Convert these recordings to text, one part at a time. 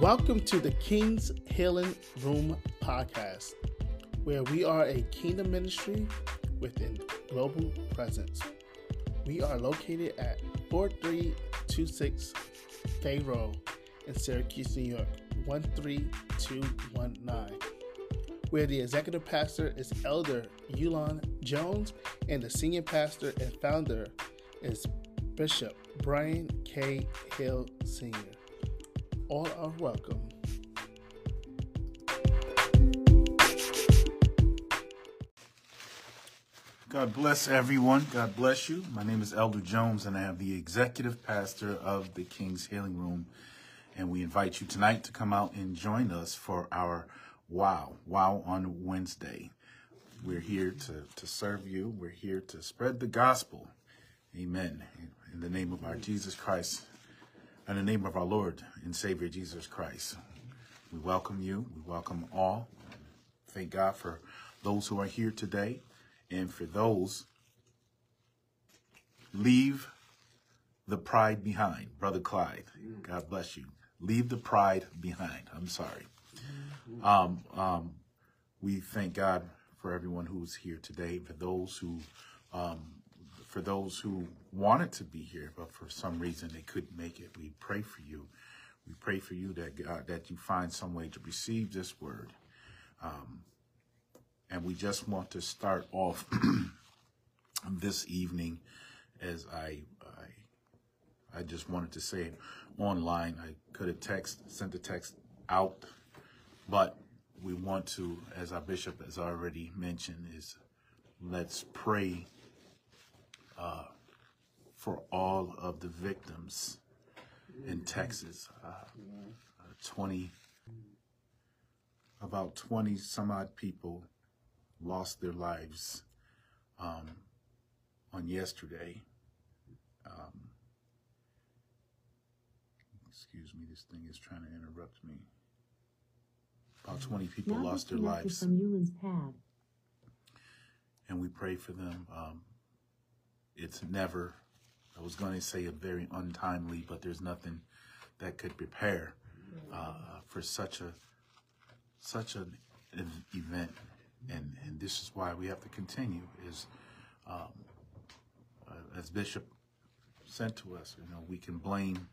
Welcome to the King's Healing Room podcast, where we are a kingdom ministry with a global presence. We are located at 4326 Fay Road in Syracuse, New York, 13219, where the executive pastor is Elder Yulon Jones and the senior pastor and founder is Bishop Brian K. Hill Sr. All are welcome. God bless everyone. God bless you. My name is Elder Jones, and I am the executive pastor of the King's Healing Room. And we invite you tonight to come out and join us for our Wow, Wow on Wednesday. We're here to, to serve you. We're here to spread the gospel. Amen. In the name of our Jesus Christ, in the name of our Lord and Savior Jesus Christ. We welcome you. We welcome all. Thank God for those who are here today. And for those, leave the pride behind. Brother Clyde, God bless you. Leave the pride behind. I'm sorry. Um, um, we thank God for everyone who's here today. For those who, um, for those who wanted to be here, but for some reason they couldn't make it, we pray for you. We pray for you that God, that you find some way to receive this word. Um, and we just want to start off this evening as I, I, I just wanted to say online. I could have text, sent a text out, but we want to, as our bishop has already mentioned, is let's pray uh, for all of the victims in Texas. Uh, uh, 20, about 20 some odd people lost their lives um, on yesterday. Um, excuse me, this thing is trying to interrupt me. About 20 people Now lost their lives, and we pray for them. Um, it's never, I was going to say a very untimely, but there's nothing that could prepare uh, for such a such an ev- event, and and this is why we have to continue. Is um, uh, as Bishop sent to us, you know, we can blame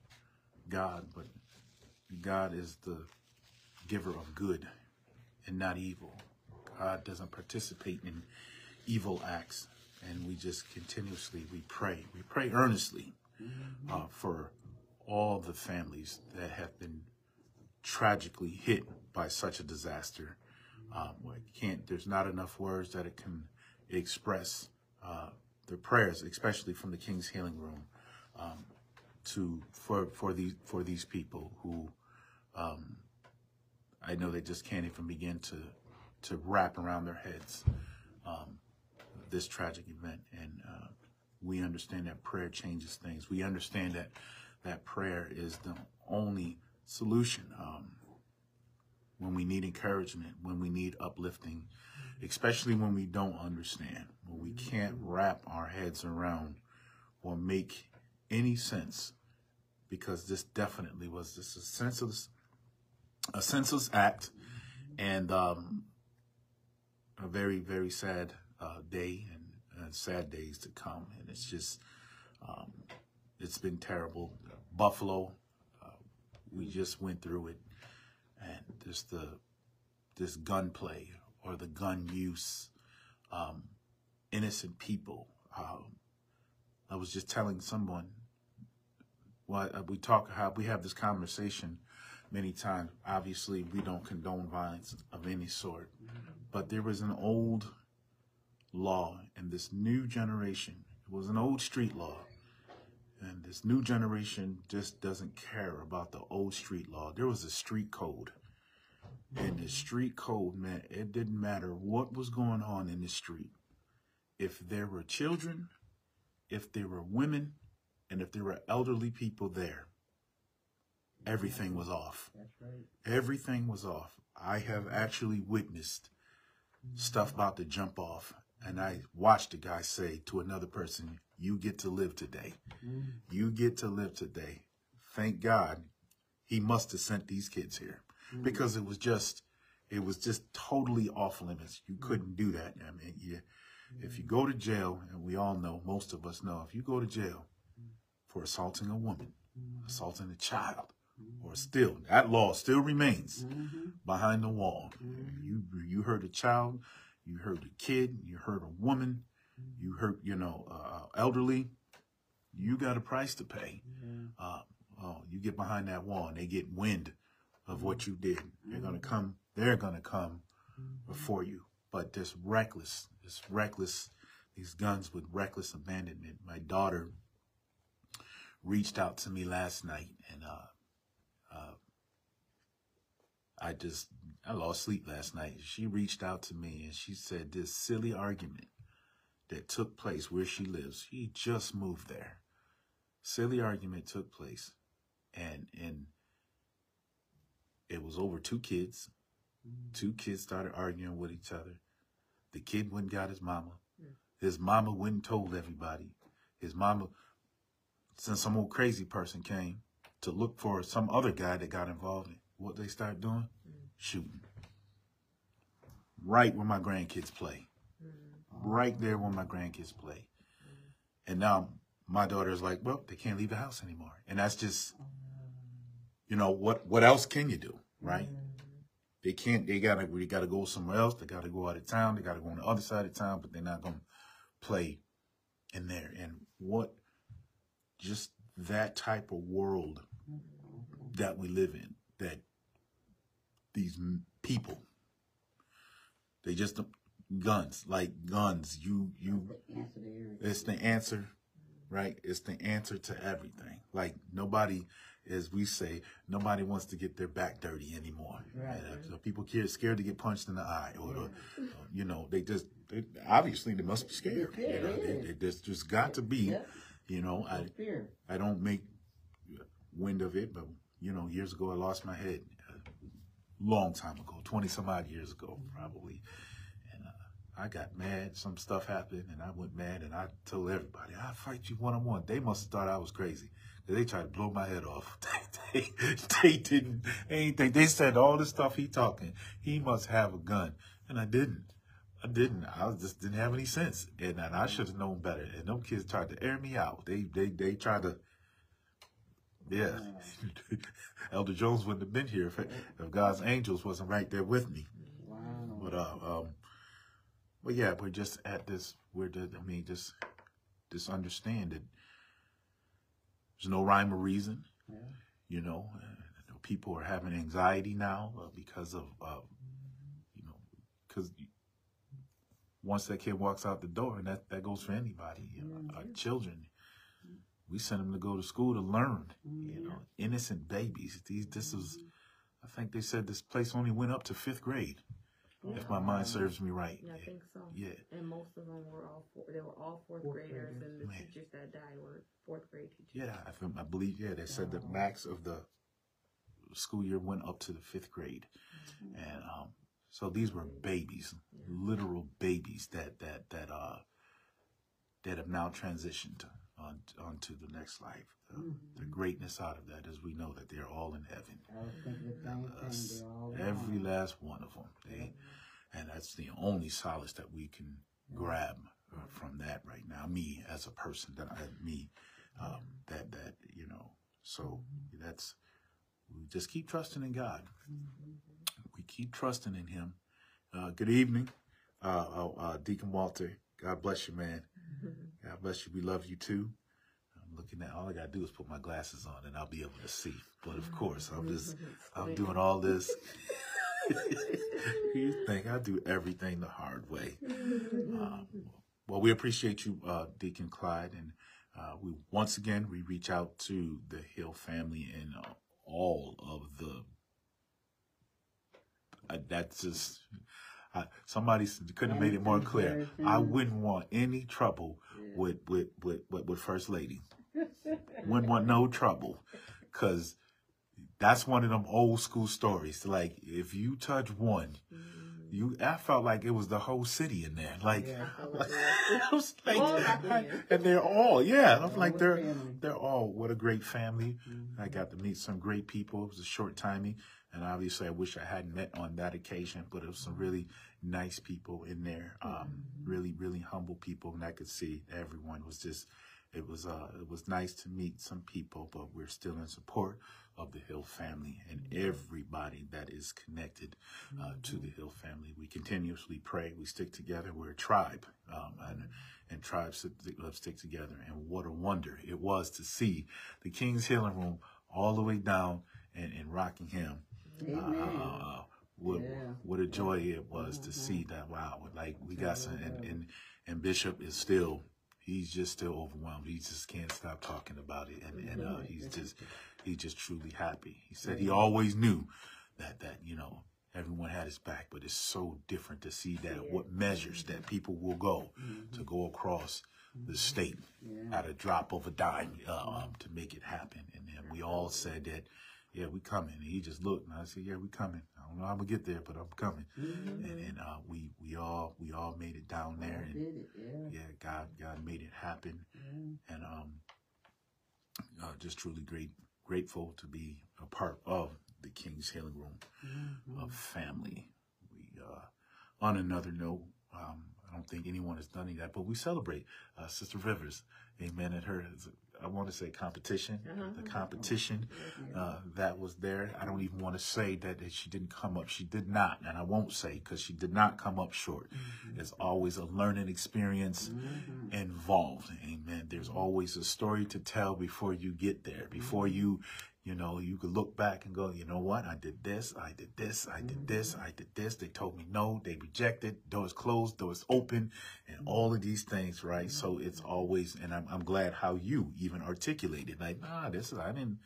God, but God is the giver of good and not evil. God doesn't participate in evil acts, and we just continuously we pray. We pray earnestly uh, for all the families that have been tragically hit by such a disaster. Um, I can't. There's not enough words that it can express uh, the prayers, especially from the King's Healing Room, um, to for for these for these people who um, I know they just can't even begin to to wrap around their heads um, this tragic event. And uh, we understand that prayer changes things. We understand that that prayer is the only solution um, when we need encouragement, when we need uplifting, especially when we don't understand, when we can't wrap our heads around or make any sense, because this definitely was this a senseless, a senseless act, and um, a very very sad uh, day and sad days to come, and it's just um, it's been terrible. Buffalo, uh, we just went through it, and just the this gunplay or the gun use, um, innocent people. Um, I was just telling someone. Well, uh, we talk how we have this conversation many times. Obviously, we don't condone violence of any sort, but there was an old law in this new generation. It was an old street law. And this new generation just doesn't care about the old street law. There was a street code. And the street code meant it didn't matter what was going on in the street. If there were children, if there were women, and if there were elderly people there, everything was off. Right. Everything was off. I have actually witnessed stuff about to jump off. And I watched a guy say to another person, You get to live today. Mm. You get to live today. Thank God He must have sent these kids here mm. because it was just, it was just totally off limits. You mm. couldn't do that. I mean, you, if you go to jail, and we all know, most of us know, if you go to jail for assaulting a woman, assaulting a child, or still, that law still remains mm-hmm. behind the wall. You, you hurt a child, you hurt a kid, you hurt a woman, you hurt, you know, uh, elderly, you got a price to pay. Uh, oh, you get behind that wall and they get wind of what you did. They're gonna come. They're gonna come before you. But this reckless, this reckless, these guns with reckless abandonment. My daughter reached out to me last night, and uh, uh, I just I lost sleep last night. She reached out to me and she said this silly argument that took place where she lives. She just moved there. Silly argument took place, and and it was over two kids. Two kids started arguing with each other. The kid went and got his mama. His mama went and told everybody. His mama, since some old crazy person came to look for some other guy that got involved in what they started doing, shooting. Right where my grandkids play. Mm-hmm. Right there where my grandkids play. Mm-hmm. And now my daughter's like, well, they can't leave the house anymore. And that's just, you know, what what else can you do, right? Mm-hmm. They can't. They gotta. We gotta go somewhere else. They gotta go out of town. They gotta go on the other side of town. But they're not gonna play in there. And what, just that type of world that we live in. That these people, they just guns like guns. You you. Answer to everything. It's the answer, right? It's the answer to everything. Like nobody, as we say, nobody wants to get their back dirty anymore. Right. Uh, so people care, scared to get punched in the eye, or, or, you know, they just they, obviously they must be scared. You know, they, they, there's just got to be, Yeah. you know. I Fear. I don't make wind of it, but you know, years ago I lost my head. Long time ago, twenty some odd years ago, probably. And uh, I got mad. Some stuff happened, and I went mad, and I told everybody, "I'll fight you one on one." They must have thought I was crazy. They tried to blow my head off. they, they didn't anything. They said all the stuff he talking. He must have a gun, and I didn't. I didn't. I just didn't have any sense, and, and I should have known better. And them kids tried to air me out. They they they tried to. Yeah, Elder Jones wouldn't have been here if, if God's angels wasn't right there with me. Wow. But uh, um, but yeah, we're just at this. We're the, I mean, just just understand that there's no rhyme or reason. Yeah. You know, uh, people are having anxiety now uh, because of uh, you know, because once that kid walks out the door, and that that goes for anybody. You know, our children, we sent them to go to school to learn. You know, innocent babies. These this is. I think they said this place only went up to fifth grade, if my mind serves me right. Yeah, I think so. Yeah. And most of them were all four, they were all fourth, Fourth graders, graders. and the Man. teachers that died were fourth grade teachers. Yeah, I, think- I believe. Yeah, they said the max of the school year went up to the fifth grade, and um, so these were babies, literal babies that that that uh that have now transitioned on onto the next life. The, the greatness out of that is we know that they're all in heaven. I was thinking the same Us, all every gone. last one of them. They, and that's the only solace that we can grab uh, from that right now. Me as a person, that I, me, um, that that you know. So that's we just keep trusting in God. We keep trusting in Him. Uh, good evening, uh, uh, uh, Deacon Walter. God bless you, man. God bless you. We love you too. I'm looking at all I gotta do is put my glasses on and I'll be able to see. But of course, I'm just I'm doing all this. you think I do everything the hard way? Um, well, we appreciate you, uh, Deacon Clyde, and uh, we once again we reach out to the Hill family and uh, all of the. Uh, that's just uh, somebody couldn't have made it more clear. I wouldn't want any trouble with with with with, with First Lady. wouldn't want no trouble, cause that's one of them old school stories. Like if you touch one, You, I felt like it was the whole city in there. Like, Yeah. like I was like, I- and they're all, yeah. I'm like, they're, family. they're all, what a great family. Mhm. I got to meet some great people. It was a short timing. And obviously, I wish I hadn't met on that occasion, but it was some really nice people in there. Um, really, really humble people. And I could see everyone was just, it was, uh, it was nice to meet some people, but we're still in support of the Hill family and everybody that is connected uh, to the Hill family. We continuously pray. We stick together. We're a tribe, um, and and tribes stick together. And what a wonder it was to see the King's Healing Room all the way down in, in Rockingham. Uh, uh, what, Yeah. what a joy it was to see that. Wow, like we got some, and, and and Bishop is still. He's just still overwhelmed. He just can't stop talking about it, and and uh, he's just he's just truly happy. He said he always knew that that you know everyone had his back, but it's so different to see that what measures that people will go to go across the state at a drop of a dime uh, um, to make it happen. And then we all said that, yeah, we coming. And he just looked, and I said, yeah, we coming. I don't know how I'm gonna get there, but I'm coming. And, and uh, we we all we all made it down there, and it, yeah. yeah, God God made it happen, and um, uh, just truly great grateful to be a part of the King's Healing Room of family. We uh, on another note, um, I don't think anyone has done any of that, but we celebrate uh, Sister Rivers, Amen. At her, I want to say competition, the uh-huh. competition mm-hmm. uh, that was there. I don't even want to say that, that she didn't come up. She did not, and I won't say because she did not come up short. Mm-hmm. There's always a learning experience mm-hmm. involved. Amen. There's always a story to tell before you get there. Before you, you know, you could look back and go, you know what? I did this. I did this. I did this. Mm-hmm. I did this. They told me no. They rejected. Doors closed. Doors open, and mm-hmm. all of these things, right? So mm-hmm. it's always, and I'm, I'm glad how you even articulated, like, nah, this is I didn't.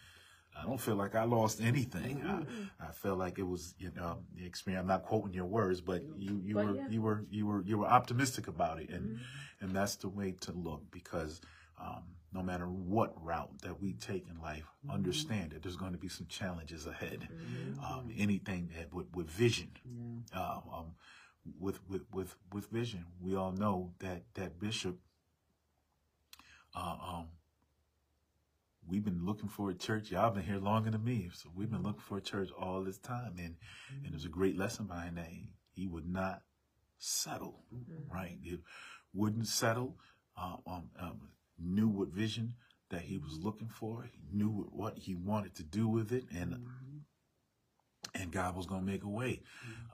I don't feel like I lost anything. I, I felt like it was, you know, the experience. I'm not quoting your words, but you, you But were, yeah. you were, you were, you were optimistic about it, and and that's the way to look because um, no matter what route that we take in life, understand that there's going to be some challenges ahead. Um, anything that with, with vision, uh, um, with with with with vision, we all know that that bishop. Uh, um, we've been looking for a church. Y'all been here longer than me, so we've been looking for a church all this time, and and there's a great lesson behind that. He, he would not settle, right? He wouldn't settle. Uh, um, um, knew what vision that he was looking for. He knew what he wanted to do with it, and and God was going to make a way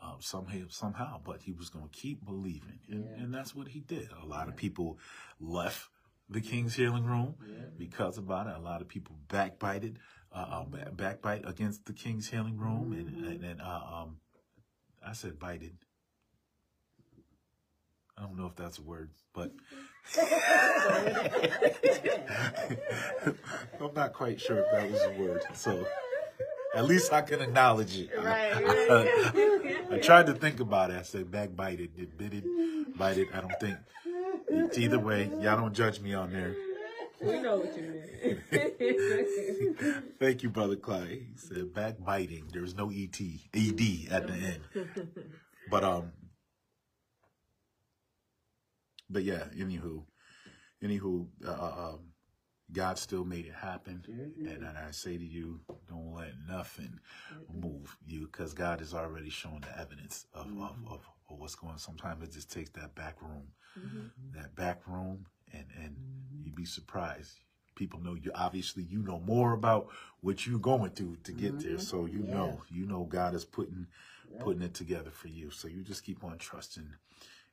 um, somehow, somehow. But he was going to keep believing, and, Yeah. and that's what he did. A lot of people left the King's Healing Room because about it. A lot of people backbited, uh, uh, backbite against the King's Healing Room, and and, and uh, um, I said bited. I don't know if that's a word, but I'm not quite sure if that was a word. So at least I can acknowledge it. Right, I tried to think about it. I said backbited, did bite it. I don't think. It's either way, y'all don't judge me on there. we know what you meant. Thank you, Brother Clyde. He said backbiting. There was no ET, ED at the end. But um, but yeah. Anywho, anywho, uh, uh, um, God still made it happen, and, and I say to you, don't let nothing move you, because God has already shown the evidence of, of, of, of what's going. on. Sometimes it just takes that back room, that back room, and and you'd be surprised. People know you. Obviously, you know more about what you're going through to get there, so you know, you know, God is putting putting it together for you. So you just keep on trusting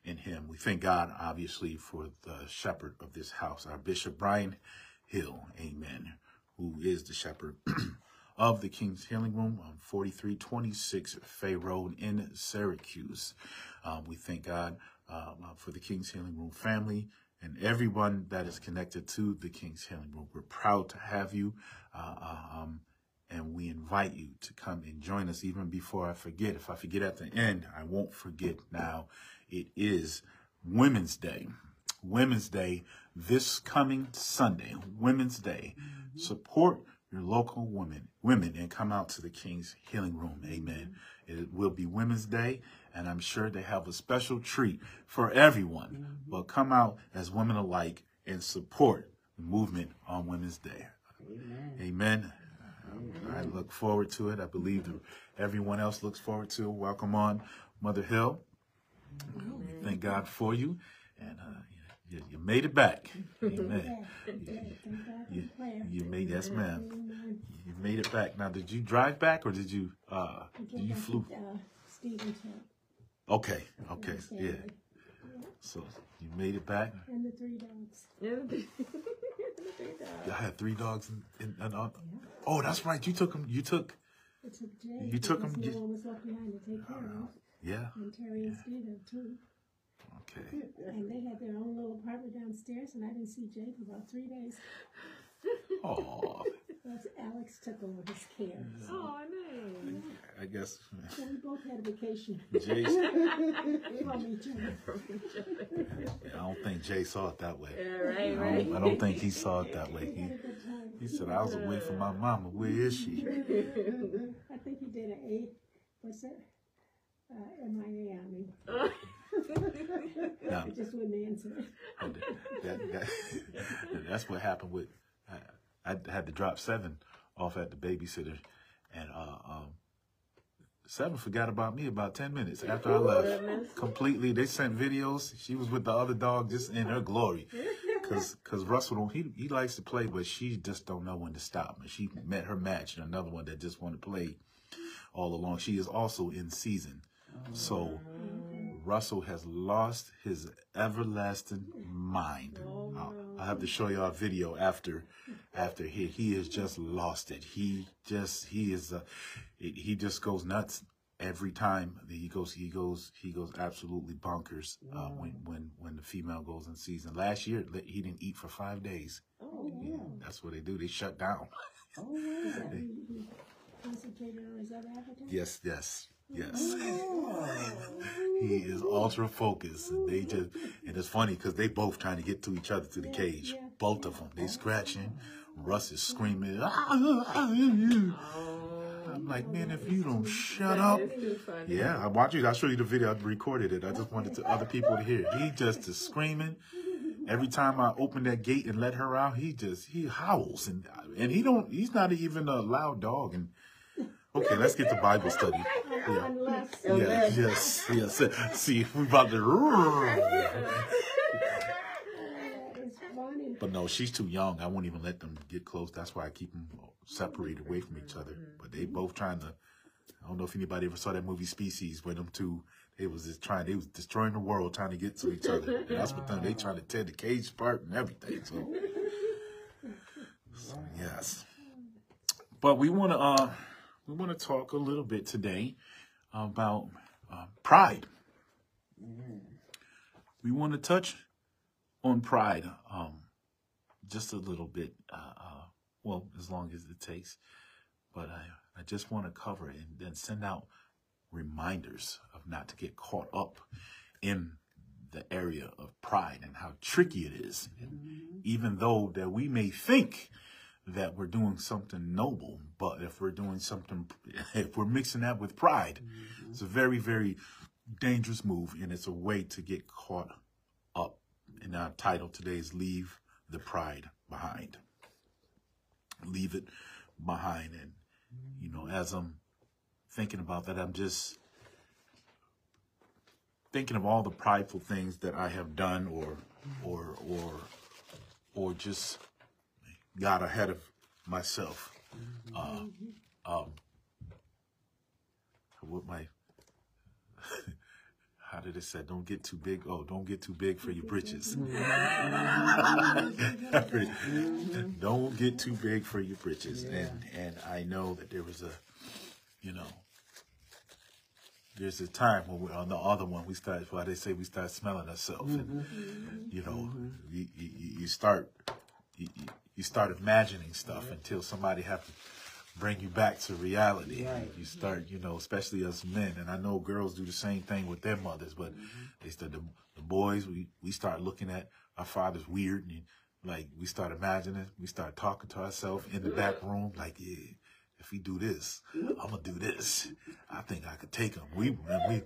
in Him. We thank God, obviously, for the shepherd of this house, our Bishop Brian Hill. Amen. Who is the shepherd of the King's Healing Room on 4326 Fay Road in Syracuse. Um, we thank God um, uh, for the King's Healing Room family and everyone that is connected to the King's Healing Room. We're proud to have you. Uh, uh, um, and we invite you to come and join us even before I forget. If I forget at the end, I won't forget now. It is Women's Day. Women's Day this coming Sunday. Women's Day. Support your local women, women, and come out to the King's Healing Room. Amen. It will be Women's Day, and I'm sure they have a special treat for everyone. But come out as women alike and support the movement on Women's Day. Amen. I look forward to it. I believe that everyone else looks forward to it. Welcome on, Mother Hill. We thank God for you, and uh, you, you made it back. Amen. You, you made yes, ma'am. You made it back. Now, did you drive back or did you? Uh, did you flew? Uh, Stevenson Okay, okay, yeah. So you made it back. and the three dogs. I had three dogs, and, in, in, uh, oh, that's right. You took them. You took, It took Jay. You took because 'em, No one was left behind to take care of. yeah. And Terry and Steve have two. Okay. And they had their own little apartment downstairs, and I didn't see Jay for about three days. Oh, Because Alex took over his care. So, Oh, nice. I guess so we both had a vacation Jay. from each other. I don't think Jay saw it that way. Yeah, right, I right. don't, I don't think he saw it that way. We had a He, good time. he said, I was away from my mama. Where is she? I think he did an A. What's that? Uh, MIA on me. Now, I just wouldn't answer. that, that, that's what happened with, I, had to drop seven off at the babysitter and, uh, um, Seven forgot about me about 10 minutes after I left. Completely. They sent videos. She was with the other dog just in her glory. Cause, cause Russell don't, he, he likes to play, but she just don't know when to stop. And she met her match and another one that just want to play all along. She is also in season. So Russell has lost his everlasting mind. I'll, I'll have to show you a video after, after he, he has just lost it. He just, he is, uh, he he just goes nuts every time that he goes, he goes, he goes absolutely bonkers, uh, when, when, when the female goes in season. Last year, he didn't eat for five days. Oh, Yeah, that's what they do. They shut down. Oh. He, he concentrated on his other appetite? Yes, yes, yes. Oh. he is ultra focused. And they just, and it's funny because they both trying to get to each other to the cage. Both of them. They oh. scratching. Russ is screaming. Ah, ah, ah, oh. I'm like, man, if you don't shut up. It's too funny. Yeah, I watch you. I'll show you the video. I recorded it. I just wanted to other people to hear. He just is screaming. Every time I open that gate and let her out, he just he howls and and he don't. He's not even a loud dog. And okay, let's get to Bible study. Yeah. Yeah, yes, yes. See, we about to. But no, she's too young. I won't even let them get close. That's why I keep them separated away from each other. But they both trying to. I don't know if anybody ever saw that movie Species, where them two they was just trying. They was destroying the world, trying to get to each other. And that's what them. They trying to tear the cage apart and everything. So, so yes. But we want to uh we want to talk a little bit today about uh, pride. We want to touch on pride um, just a little bit, uh, uh, well, as long as it takes. But I, I just want to cover it and then send out reminders of not to get caught up in the area of pride and how tricky it is. And even though that we may think that we're doing something noble, but if we're doing something, if we're mixing that with pride, mm-hmm. it's a very, very dangerous move, and it's a way to get caught up. And our title today is Leave the Pride Behind. Leave it behind. And, you know, as I'm thinking about that, I'm just thinking of all the prideful things that I have done or, or, or, or just got ahead of myself. Uh, um, what my how did it say? Don't get too big. Oh, don't get too big for your britches. don't get too big for your britches. And and I know that there was a, you know, there's a time when we're on the other one we start. Why they say we start smelling ourselves, and you know, you, you, you start you, you- start imagining stuff until somebody have to bring you back to reality. You start, you know, especially us men, and I know girls do the same thing with their mothers, but mm-hmm. they start the, the boys. We we start looking at our fathers weird, and like we start imagining, we start talking to ourselves in the back room, like, yeah, if we do this, I'm gonna do this. I think I could take him. We we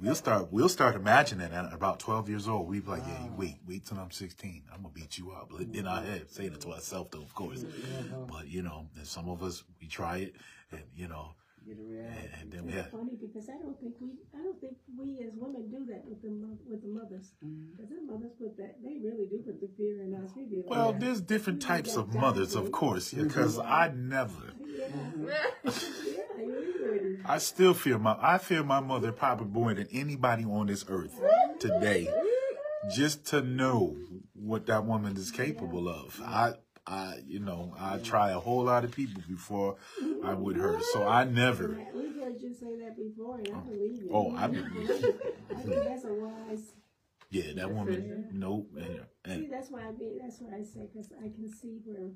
we'll start we'll start imagining at about 12 years old. We be like, yeah, you wait, wait till I'm 16. I'm gonna beat you up. But in our head, saying it to ourselves though, of course. But you know, and some of us we try it, and you know, Get a and, reality. and then It's yeah, funny because I don't think we, I don't think we as women do that with the mo- with the mothers. Mm-hmm. Because the mothers put that, they really do put the fear in us. We be like, Well, there's different types of mothers, of course, because mm-hmm. I never. yeah, mm-hmm. yeah. I still fear my. I fear my mother probably more than anybody on this earth today. Just to know what that woman is capable of. I, I, you know, I try a whole lot of people before I would her. So I never. We've heard you say that before, and I believe you. Oh, I believe. I believe think that's a wise. Yeah, that woman. Nope. And, See, that's why I mean, that's what I say because I can see where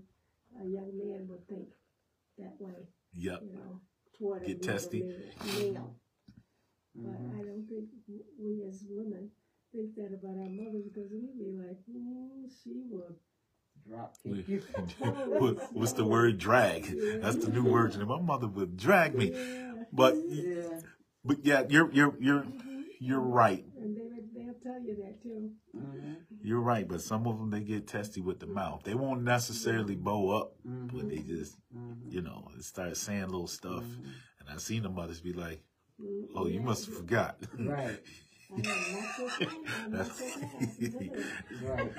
a young man would think that way, yep. you know, toward Get another testy. man- male. But I don't think we as women think that about our mothers because we'd be like, mm, she will. What's the word? Drag. That's the new word. And My mother would drag me. But Yeah. but yeah, you're you're you're you're right. And they would, they'll tell you that too. Mhm. You're right, but some of them they get testy with the mouth. They won't necessarily bow up, but they just, Mhm. you know, start saying little stuff. And I've seen the mothers be like, "Oh, you must have forgot." Right. Right.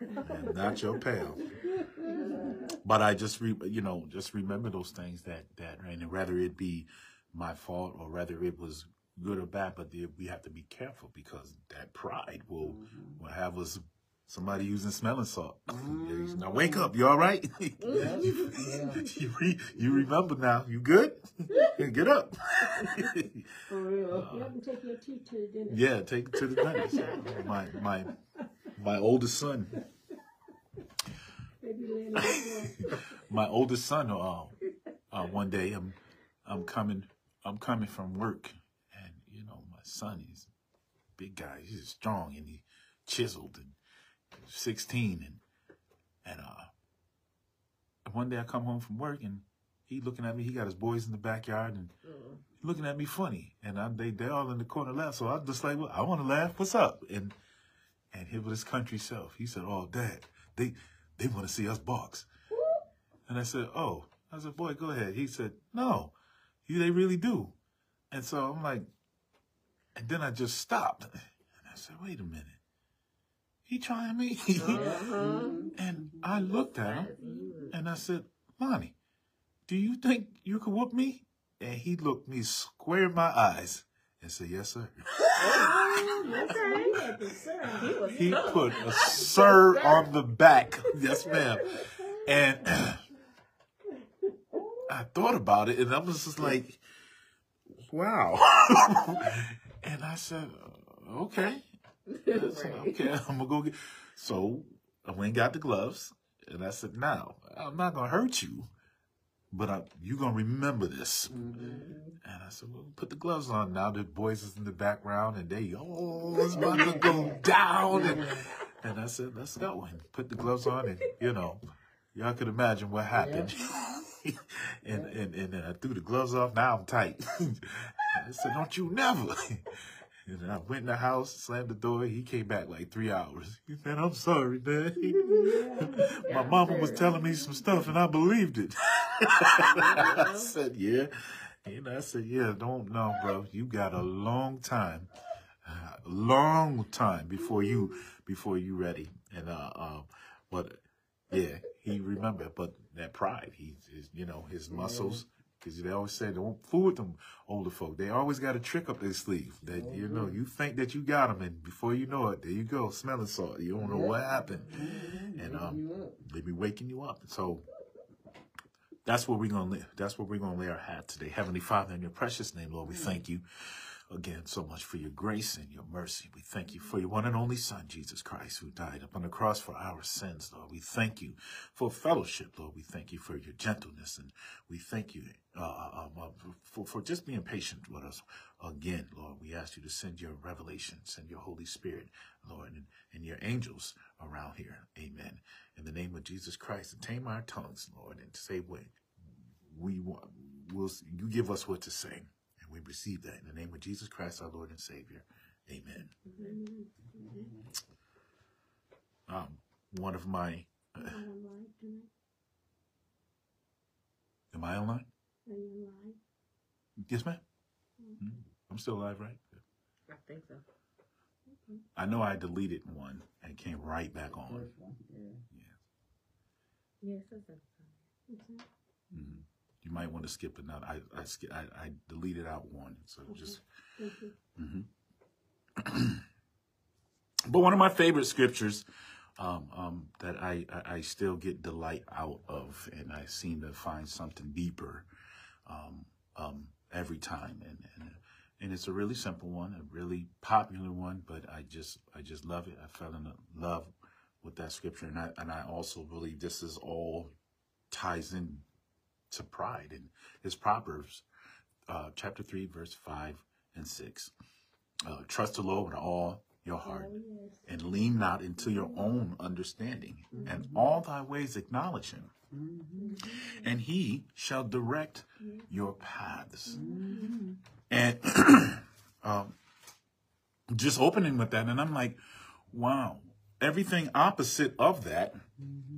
Not your pal. But I just, re, you know, just remember those things that that, and whether it be my fault or whether it was good or bad, but there- we have to be careful because that pride will will have us. Somebody using smelling salt. Now wake up. You all right? you, you, re, you remember now. You good? Get up. For real. You have to take your teeth to the dentist. yeah, take it to the dentist. My my my oldest son. They be laying on the floor. my oldest son uh, uh one day I'm I'm coming I'm coming from work and you know my son is big guy he's strong and he chiseled and 16 and and uh one day I come home from work and he looking at me he got his boys in the backyard and he looking at me funny. And I they they all in the corner laugh. So I just like well, I want to laugh. What's up? And and here with his country self he said oh dad they they want to see us box. And I said, "Oh." I said, "Boy, go ahead." He said, "No, you they really do." And so I'm like, and then I just stopped, and I said, "Wait a minute, he trying me?" Mm-hmm. and I looked at him, and I said, "Lonnie, do you think you can whoop me?" And he looked me square in my eyes and said, "Yes, sir." He had to serve. He put a sir on the back. Yes, ma'am. And I thought about it, and I was just like, wow. and I said, okay. Okay, I'm going to go get. So I went and got the gloves, and I said, now, I'm not going to hurt you, but I, you're going to remember this. Mm-hmm. And I said, well, put the gloves on. Now the boys is in the background and they, oh, it's about to go down. And, and I said, let's go. And put the gloves on and, you know, y'all could imagine what happened. and, and, and then I threw the gloves off. Now I'm tight. I said, don't you never. And I went in the house, slammed the door. He came back like three hours. He said, I'm sorry, man. My mama was telling me some stuff and I believed it. I said, yeah. And I said, yeah, don't know, bro. You got a long time, uh, long time before you, before you ready. And, uh, um, but yeah, he remembered, but that pride, he, his, you know, his muscles, because they always say, don't fool with them older folk. They always got a trick up their sleeve that, you know, you think that you got them, and before you know it, there you go, smelling salt. You don't know what happened. And, um, they be waking you up. So that's where we're gonna. That's where we're gonna lay our hat today. Heavenly Father, in your precious name, Lord, we thank you again so much for your grace and your mercy. We thank you for your one and only Son, Jesus Christ, who died upon the cross for our sins, Lord. We thank you for fellowship, Lord. We thank you for your gentleness, and we thank you uh, uh, um, uh, for, for just being patient with us again, Lord. We ask you to send your revelation, send your Holy Spirit, Lord, and, and your angels around here. Amen. In the name of Jesus Christ, tame our tongues, Lord, and say what we want. We'll, you give us what to say, and we receive that in the name of Jesus Christ, our Lord and Savior. Amen. Um, one of my, Am I alive am I online? Are you alive? Yes, ma'am. Mhm. I'm still alive, right? I think so. I know I deleted one and came right back on. First yeah. Yes, that's it. What's that? Mhm. You might want to skip another. I I, I I deleted out one, so just. Thank you. mhm. but one of my favorite scriptures um, um, that I, I I still get delight out of, and I seem to find something deeper um, um, every time, and, and and it's a really simple one, a really popular one, but I just I just love it. I fell in love with that scripture, and I and I also believe this is all ties in to pride, and it's Proverbs uh, chapter three, verse five and six. Uh, Trust the Lord with all your heart, Oh, yes. and lean not into your own understanding, and all thy ways acknowledge him, and he shall direct your paths. And um, just opening with that, and I'm like, wow, everything opposite of that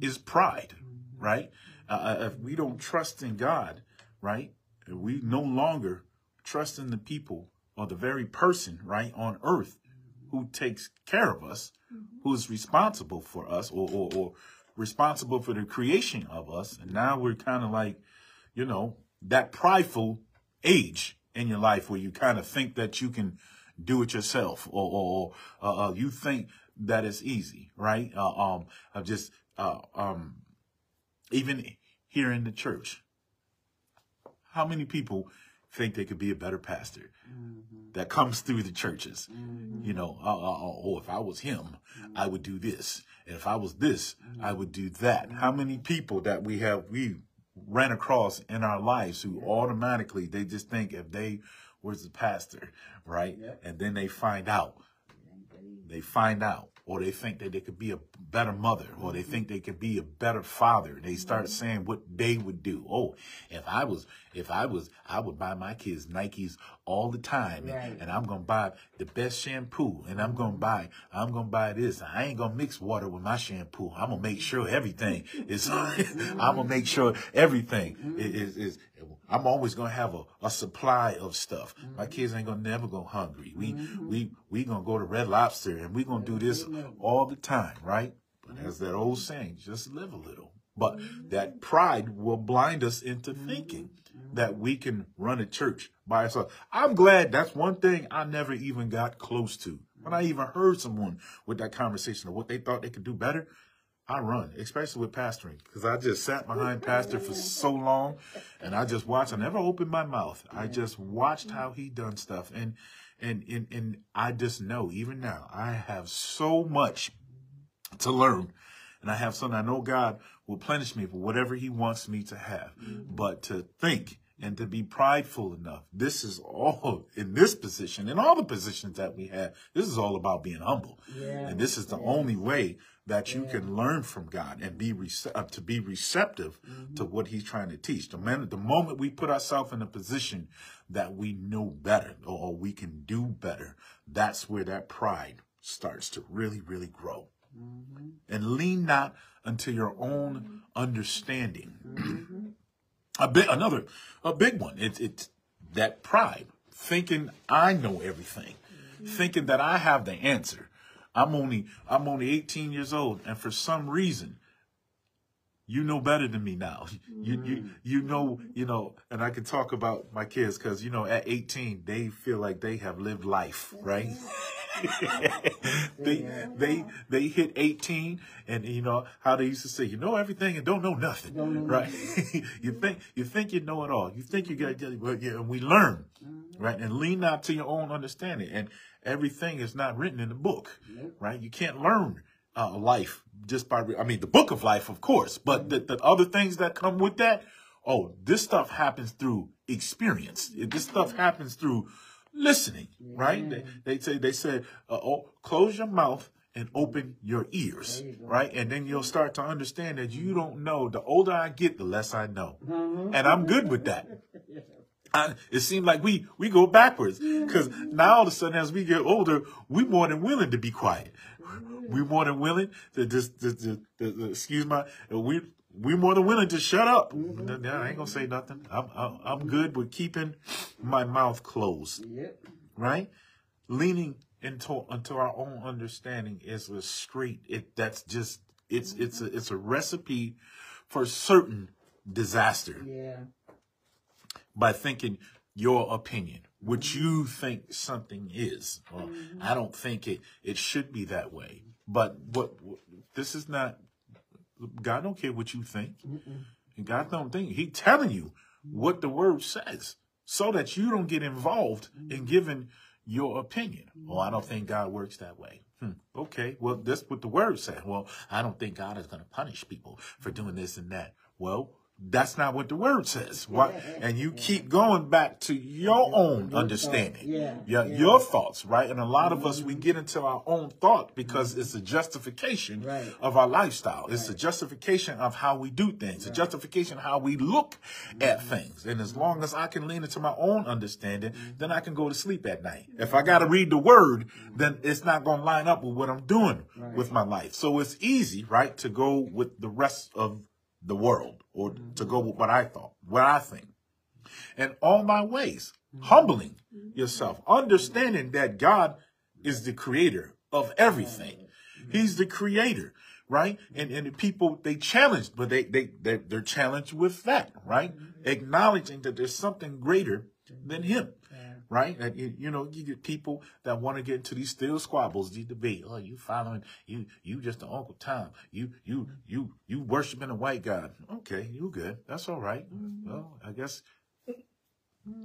is pride, right? Uh, if we don't trust in God, right, we no longer trust in the people or the very person, right, on earth who takes care of us, who is responsible for us or, or, or responsible for the creation of us. And now we're kind of like, you know, that prideful age in your life where you kind of think that you can do it yourself or, or uh, uh, you think that it's easy, right? Uh, um, I've just, uh, um, even here in the church, how many people think they could be a better pastor mm-hmm. that comes through the churches? Mm-hmm. You know, uh, uh, uh, oh, if I was him, mm-hmm. I would do this. And if I was this, I would do that. How many people that we have, we ran across in our lives who automatically, they just think if they was the pastor, right? Yep. And then they find out they find out or they think that they could be a better mother or they mm-hmm. think they could be a better father. They start mm-hmm. saying what they would do. Oh if i was if i was i would buy my kids nikes all the time and, Right. and i'm gonna buy the best shampoo and i'm gonna mm-hmm. buy i'm gonna buy this. I ain't gonna mix water with my shampoo. I'm gonna make sure everything is i'm gonna make sure everything i- is is I'm always gonna have a, a supply of stuff. My mm-hmm. kids ain't gonna never go hungry. We mm-hmm. we we gonna go to Red Lobster and we gonna do this all the time, right? But as that old mm-hmm. saying, just live a little. But that pride will blind us into thinking that we can run a church by ourselves. I'm glad that's one thing I never even got close to. When I even heard someone with that conversation of what they thought they could do better, I run, especially with pastoring, because I just sat behind pastor for so long, and I just watched. I never opened my mouth. I just watched how he done stuff, and and and and I just know even now I have so much to learn, and I have something I know God will plenish me for whatever He wants me to have. Mm-hmm. But to think and to be prideful enough, this is all in this position, in all the positions that we have. This is all about being humble, Yeah. and this is the only way that you can learn from God and be rece- uh, to be receptive mm-hmm. to what He's trying to teach. The man, the moment we put ourselves in a position that we know better or, or we can do better, that's where that pride starts to really, really grow. Mm-hmm. And lean not unto your own mm-hmm. understanding. A bit another a big one. It's it's that pride, thinking I know everything, mm-hmm. thinking that I have the answer. I'm only I'm only 18 years old, and for some reason, you know better than me now. You you mm-hmm. you know you know, and I can talk about my kids because you know at 18 they feel like they have lived life, right? they they they hit 18 and you know how they used to say you know everything and don't know nothing. Don't know right? you think you think you know it all. You think you got but yeah and we learn. Mm-hmm. right? And lean not to your own understanding. And everything is not written in the book. Right? You can't learn uh, life just by re- i mean the book of life of course but the, the other things that come with that oh this stuff happens through experience. This stuff happens through listening right? They, they say they said uh, oh, close your mouth and open your ears you right? And then you'll start to understand that you don't know. The older i get the less i know. Mhm. and i'm good with that. I, it seemed like we we go backwards because now all of a sudden as we get older we more than willing to be quiet. We more than willing to just to- excuse my we we more than willing to shut up mm-hmm. no, i ain't gonna say nothing I'm, I'm i'm good with keeping my mouth closed Yep. right leaning into into our own understanding is a straight it that's just it's mm-hmm. it's a it's a recipe for certain disaster Yeah. by thinking your opinion, what mm-hmm. you think something is. Well, I don't think it it should be that way. But what, what this is not. God don't care what you think. And God don't think He telling you what the Word says, so that you don't get involved in giving your opinion. Oh, I don't think God works that way. Hmm. Okay, well, that's what the Word said. Well, I don't think God is going to punish people for doing this and that. Well, that's not what the word says. Why? And you keep going back to your own understanding. Yeah, your, yeah. your thoughts, right? And a lot of us, we mm-hmm. get into our own thought because mm-hmm. it's a justification Right. of our lifestyle. It's a justification of how we do things, a justification of how we look at mm-hmm. things. And as long as I can lean into my own understanding, then I can go to sleep at night. If I got to read the word, then it's not going to line up with what I'm doing with my life. So it's easy, right, to go with the rest of the world or to go with what I thought, what I think. And all my ways, mm-hmm. humbling mm-hmm. yourself, understanding that God is the creator of everything. Mm-hmm. He's the creator, right? And and the people they challenged, but they they, they they're challenged with that, right? Acknowledging that there's something greater than him. Right, and you, you know, you get people that want to get into these still squabbles, these debate. Oh, you following you, you just an Uncle Tom. You, you, you, you worshiping a white God. Okay, you good. That's all right. Mm-hmm. Well, I guess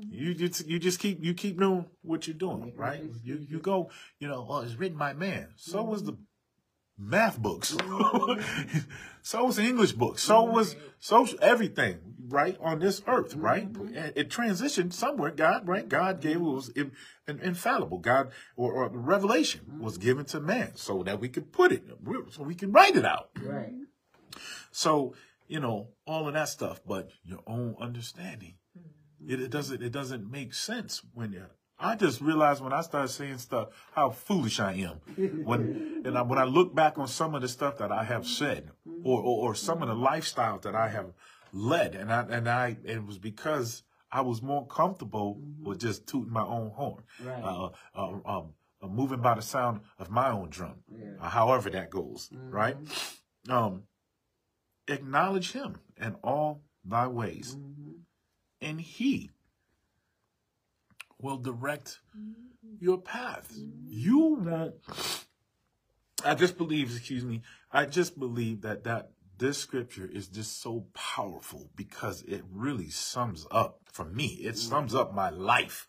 you just you just keep you keep doing what you're doing, right? You you go, you know, oh, it's written by man. So was the mm-hmm. Math books. so was English books. So was social everything, right, on this earth, right? And It transitioned somewhere. God, right? God gave it was in, in- infallible. God or, or revelation was given to man so that we could put it, so we can write it out. Right. So, you know, all of that stuff, but your own understanding. It, it doesn't it doesn't make sense when you I just realized when I started saying stuff how foolish I am. When and I, when I look back on some of the stuff that I have said or, or, or some of the lifestyles that I have led and I and I it was because I was more comfortable with just tooting my own horn. Right. Uh, uh, um, uh, moving by the sound of my own drum. Yeah. Uh, however that goes, right? Um acknowledge him in all thy ways, and he will direct your path. You won't. I just believe, excuse me, I just believe that that this scripture is just so powerful because it really sums up for me. It sums up my life,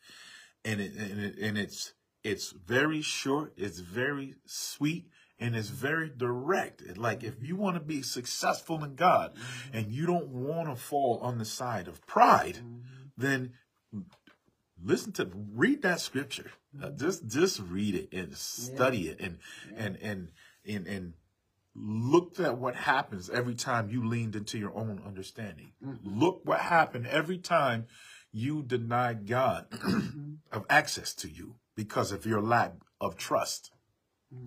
and it and, it, and it's it's very short. It's very sweet. And it's very direct. Like if you want to be successful in God and you don't want to fall on the side of pride, then listen to read that scripture. Uh, just just read it and study it and and and and and look at what happens every time you leaned into your own understanding. Look what happened every time you denied god of access to you because of your lack of trust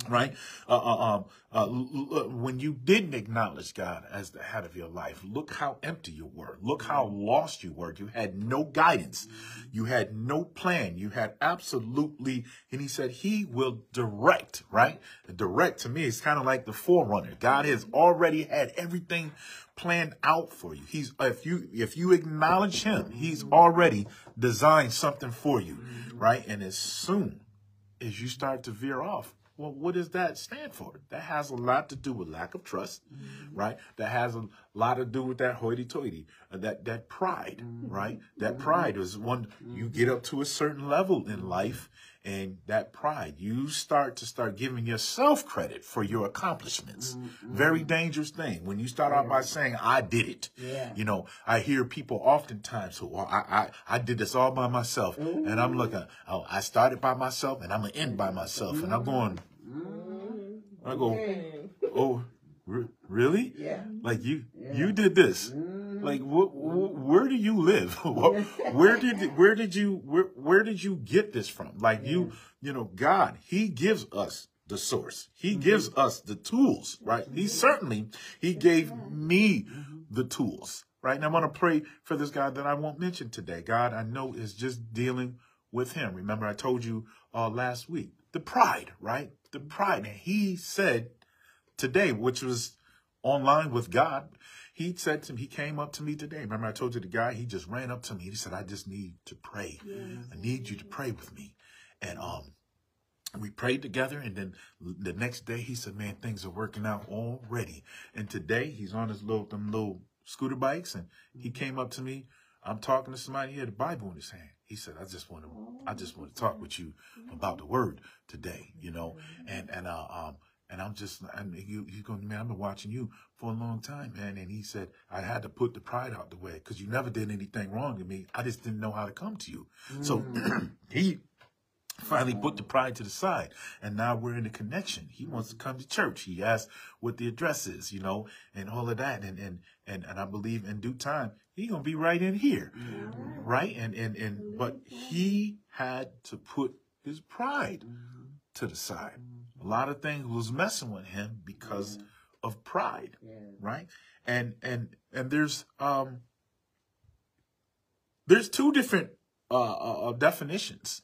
right? Uh, uh, um, uh, uh, when you didn't acknowledge God as the head of your life, look how empty you were. Look how lost you were. You had no guidance. You had no plan. You had absolutely, and he said he will direct, right? Direct to me is kind of like the forerunner. God has already had everything planned out for you. He's, if you, if you acknowledge him, he's already designed something for you, right? And as soon as you start to veer off. Well, what does that stand for? That has a lot to do with lack of trust, right? That has a lot to do with that hoity-toity, uh, that that pride, right? That pride is one you get up to a certain level in life, and that pride you start to start giving yourself credit for your accomplishments. Mm-hmm. Very dangerous thing when you start out by saying I did it. Yeah. You know, I hear people oftentimes who well, I, I I did this all by myself, and I'm looking. Oh, I started by myself, and I'm gonna end by myself, and I'm mm-hmm. going. Mm-hmm. I go, oh, re- really? Yeah. Like you, Yeah. you did this. Like, mm-hmm. wh- wh- where do you live? Where did, where did you, where, where did you get this from? Like you, you know, God, He gives us the source. He mm-hmm. gives us the tools, right? He mm-hmm. certainly, He gave me the tools, right? And I want to pray for this guy that I won't mention today. God, I know is just dealing with him. Remember, I told you uh, last week the pride, right? The pride, and He said today, which was online with God. He said to me, he came up to me today. Remember, I told you the guy, he just ran up to me. He said, I just need to pray. I need you to pray with me. And um, we prayed together. And then the next day, he said, man, things are working out already. And today, he's on his little, them little scooter bikes. And he came up to me. I'm talking to somebody. He had a Bible in his hand. He said, I just want to, I just want to talk with you about the word today, you know? And, and, uh, um, and I'm just, and you, he's going, man, I've been watching you for a long time, man. And he said, I had to put the pride out the way because you never did anything wrong to me. I just didn't know how to come to you. So mm. he finally put the pride to the side. And now we're in a connection. He wants to come to church. He asked what the address is you know and all of that. And and and, and i believe in due time he's gonna be right in here. Right? And and and but he had to put his pride mm-hmm. to the side a lot of things was messing with him because of pride Yeah. right? And and and there's um there's two different uh, uh uh, definitions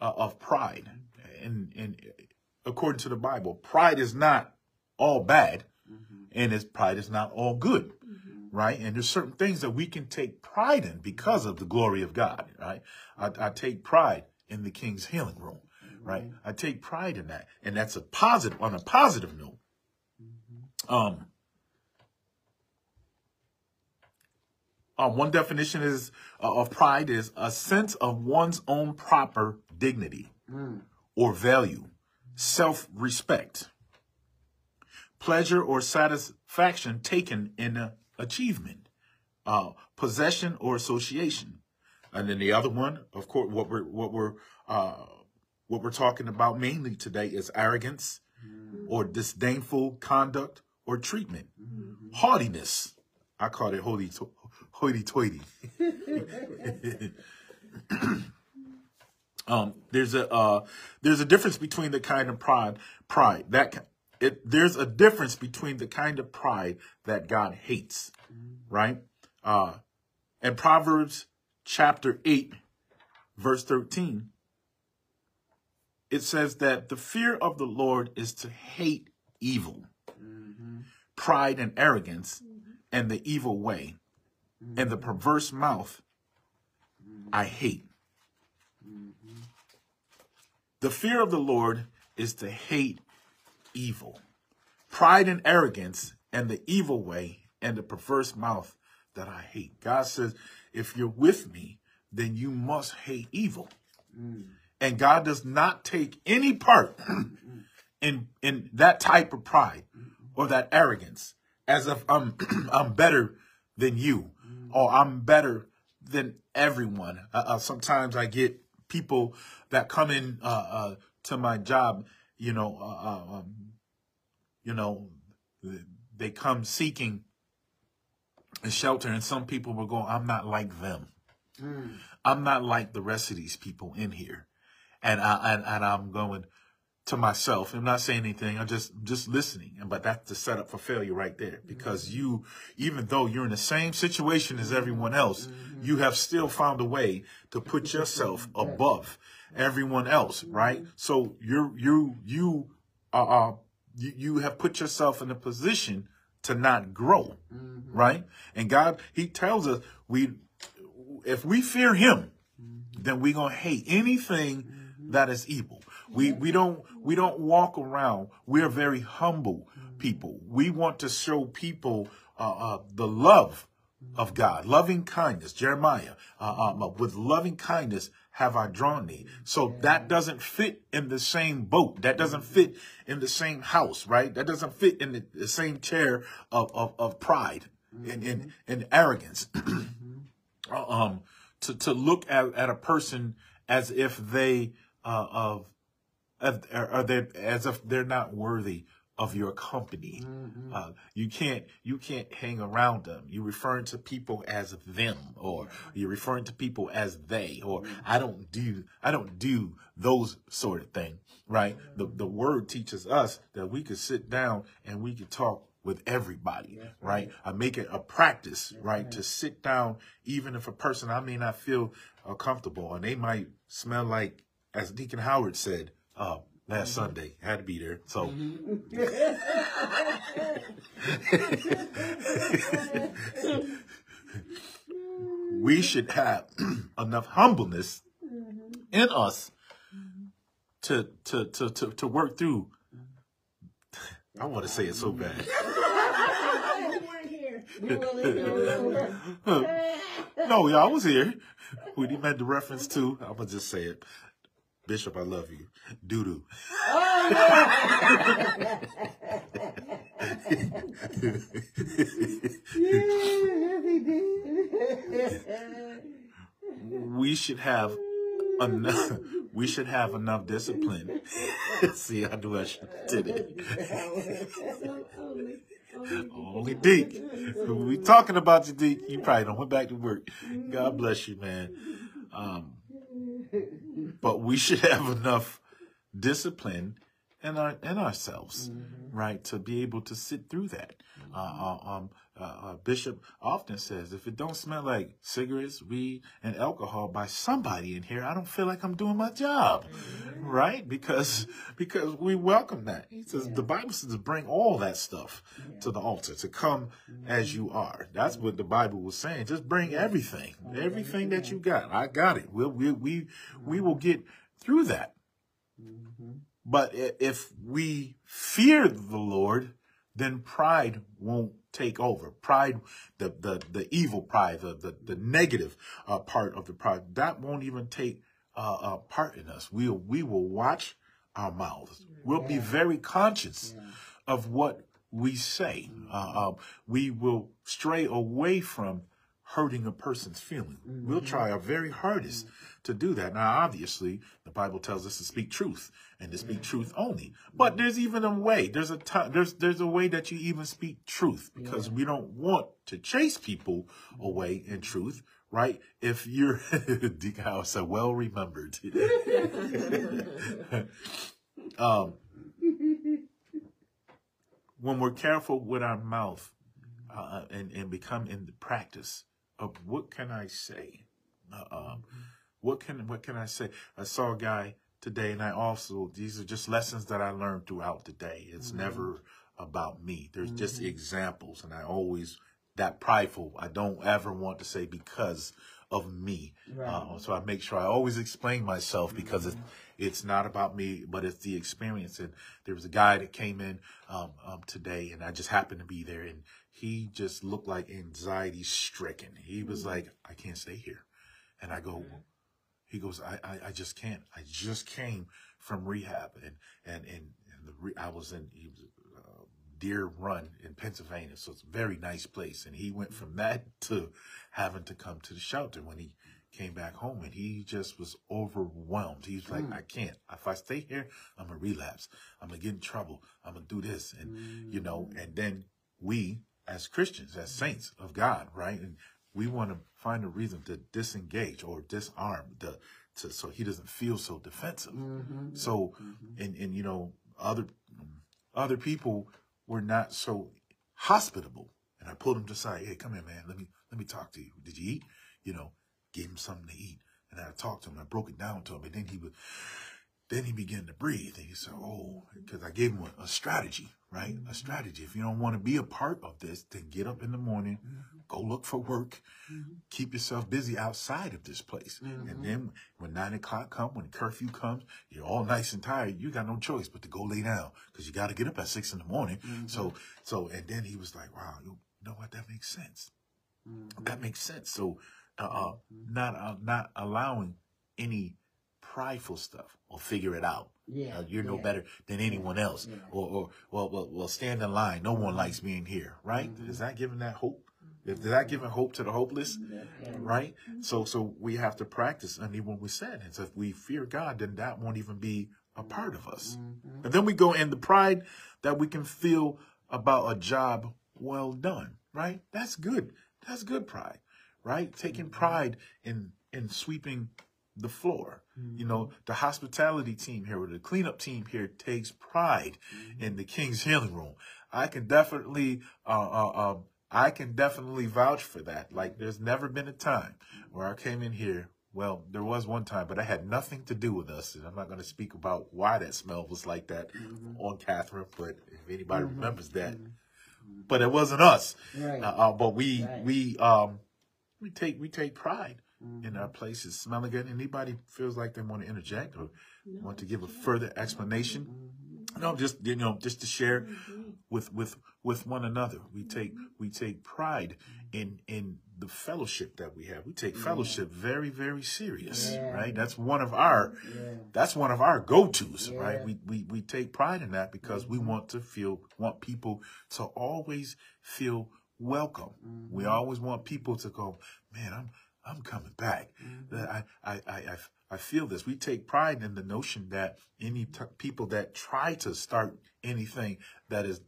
uh, of pride. And and according to the bible pride is not all bad and his pride is not all good right? And there's certain things that we can take pride in because of the glory of god right? I, I take pride in the king's healing room right? I take pride in that and that's a positive on a positive note. Um Uh, one definition is uh, of pride is a sense of one's own proper dignity or value, self-respect, pleasure or satisfaction taken in a achievement, uh, possession or association, and then the other one, of course, what we're what we're uh, what we're talking about mainly today is arrogance or disdainful conduct or treatment, haughtiness. I call it holy hoity-toity. um, there's a uh, there's a difference between the kind of pride pride that it there's a difference between the kind of pride that God hates, right? Uh, in Proverbs chapter eight, verse thirteen, it says that the fear of the Lord is to hate evil, mm-hmm. pride and arrogance, mm-hmm. and the evil way, mm-hmm. and the perverse mouth. I hate. The fear of the Lord is to hate evil, pride and arrogance, and the evil way, and the perverse mouth that I hate. God says, if you're with me, then you must hate evil. Mm. And God does not take any part in in that type of pride or that arrogance as if I'm I'm better than you or I'm better than everyone. Uh, uh, sometimes I get people that come in uh, uh, to my job, you know, uh, uh, um, you know, they come seeking a shelter, and some people will go, "I'm not like them. I'm not like the rest of these people in here," and I and, and I'm going to myself. I'm not saying anything. I'm just just listening. And but that's the setup for failure right there. Because mm-hmm. you, even though you're in the same situation as everyone else, mm-hmm. you have still found a way to put yourself above everyone else, right? Mm-hmm. So you're you you are uh, you, you have put yourself in a position to not grow, right? And God, He tells us we if we fear Him, then we're gonna hate anything that is evil. We we don't we don't walk around. We're very humble people. We want to show people uh, uh, the love of God, loving kindness. Jeremiah, uh, um, uh, with loving kindness have I drawn thee. So that doesn't fit in the same boat. That doesn't fit in the same house, right? That doesn't fit in the, the same chair of, of, of pride and, and, and arrogance. Uh, um, to, to look at, at a person as if they, uh, of, as, are they, as if they're not worthy of your company. Uh, you can't you can't hang around them. You're referring to people as them, or you're referring to people as they, or I don't do I don't do those sort of thing. Right? The the word teaches us that we could sit down and we could talk with everybody, right? I make it a practice, right, to sit down, even if a person I may not feel uh, comfortable, and they might smell like, as Deacon Howard said, uh, last Sunday. Had to be there. So we should have enough humbleness in us to to to to, to work through. I want to say it so bad. No, y'all was here. When he made the reference to, I'm gonna just say it. Bishop, I love you. Doo doo. did. we should have enough. We should have enough discipline. See, I do I did it. Only, Deke. We talking about you, Deke. You probably don't went back to work. God bless you, man. Um, but we should have enough discipline in our in ourselves, right, to be able to sit through that. Uh, uh, um, uh, uh, Bishop often says, if it don't smell like cigarettes, weed, and alcohol by somebody in here, I don't feel like I'm doing my job, right? Because because we welcome that. He says the Bible says to bring all that stuff to the altar, to come as you are. That's what the Bible was saying. Just bring everything, everything that you got. I got it. We'll, we we we will get through that. But if we fear the Lord, then pride won't take over. Pride, the the the evil pride, the the, the negative uh, part of the pride, that won't even take uh, uh, part in us. We we will watch our mouths. We'll be very conscious of what we say. Uh, um, we will stray away from hurting a person's feeling. We'll try our very hardest to do that. Now, obviously, the Bible tells us to speak truth and to speak truth only. But there's even a way. There's a time. There's there's a way that you even speak truth because we don't want to chase people away in truth. Right? If you're Deacon House, so well remembered. um, when we're careful with our mouth uh, and, and become in the practice of what can I say? Uh, um, what can what can I say? I saw a guy today, and I also these are just lessons that I learned throughout the day. It's never about me. There's just examples, and I always that prideful. I don't ever want to say because of me. Uh, so I make sure I always explain myself because it's it's not about me, but it's the experience. And there was a guy that came in um, um, today, and I just happened to be there, and he just looked like anxiety stricken. He was mm-hmm. like, "I can't stay here," and I go, he goes, I, I, I just can't. I just came from rehab and, and, and, and the re, I was in, he was, uh, Deer Run in Pennsylvania. So it's a very nice place. And he went from that to having to come to the shelter when he came back home and he just was overwhelmed. He's like, mm. I can't. If I stay here, I'm going to relapse. I'm going to get in trouble. I'm going to do this. And, you know, mm. and then we as Christians, as saints of God, right? And we want to find a reason to disengage or disarm the to so he doesn't feel so defensive. Mm-hmm. So mm-hmm. and and you know other other people were not so hospitable. And I pulled him to side. Hey, come here, man. Let me let me talk to you. Did you eat? You know, gave him something to eat. And I talked to him. I broke it down to him. And then he would then he began to breathe. And he said, Oh, because I gave him a, a strategy, right? A strategy. If you don't want to be a part of this, then get up in the morning, go look for work, keep yourself busy outside of this place. And then when nine o'clock come, when curfew comes, you're all nice and tired. You got no choice but to go lay down because you got to get up at six in the morning. So, so, and then he was like, wow, you know what? That makes sense. That makes sense. So, uh, uh, not, uh, not allowing any prideful stuff or figure it out. Yeah, Uh, you're no yeah. better than anyone else. Yeah. Or, or well, well, well, stand in line. No one mm-hmm. likes being here, right? Mm-hmm. Is that giving that hope? Is that mm-hmm. giving hope to the hopeless? Right? So, so we have to practice. And even when we said, it's if we fear God, then that won't even be a part of us. And then we go in the pride that we can feel about a job well done, right? That's good. That's good pride, right? Taking pride in, in sweeping the floor. You know, the hospitality team here or the cleanup team here takes pride in the King's Healing Room. I can definitely, uh, uh, um, I can definitely vouch for that. Like, there's never been a time where I came in here. Well, there was one time, but I had nothing to do with us. And I'm not going to speak about why that smell was like that on Catherine, but if anybody remembers that, but it wasn't us. Right. Uh, uh, but we, Right. we, um, we take, we take pride Mm-hmm. in our mm-hmm. places smelling good. Anybody feels like they want to interject or want to give a further explanation? Mm-hmm. No, just you know, just to share mm-hmm. with with with one another. We take mm-hmm. we take pride in in the fellowship that we have. We take fellowship very very serious, Yeah. right? That's one of our Yeah. that's one of our go-tos, Yeah. right? We, we we take pride in that because we want to feel want people to always feel welcome. We always want people to go, man, I'm I'm coming back. I, I, I, I, I feel this. We take pride in the notion that any t- people that try to start anything that is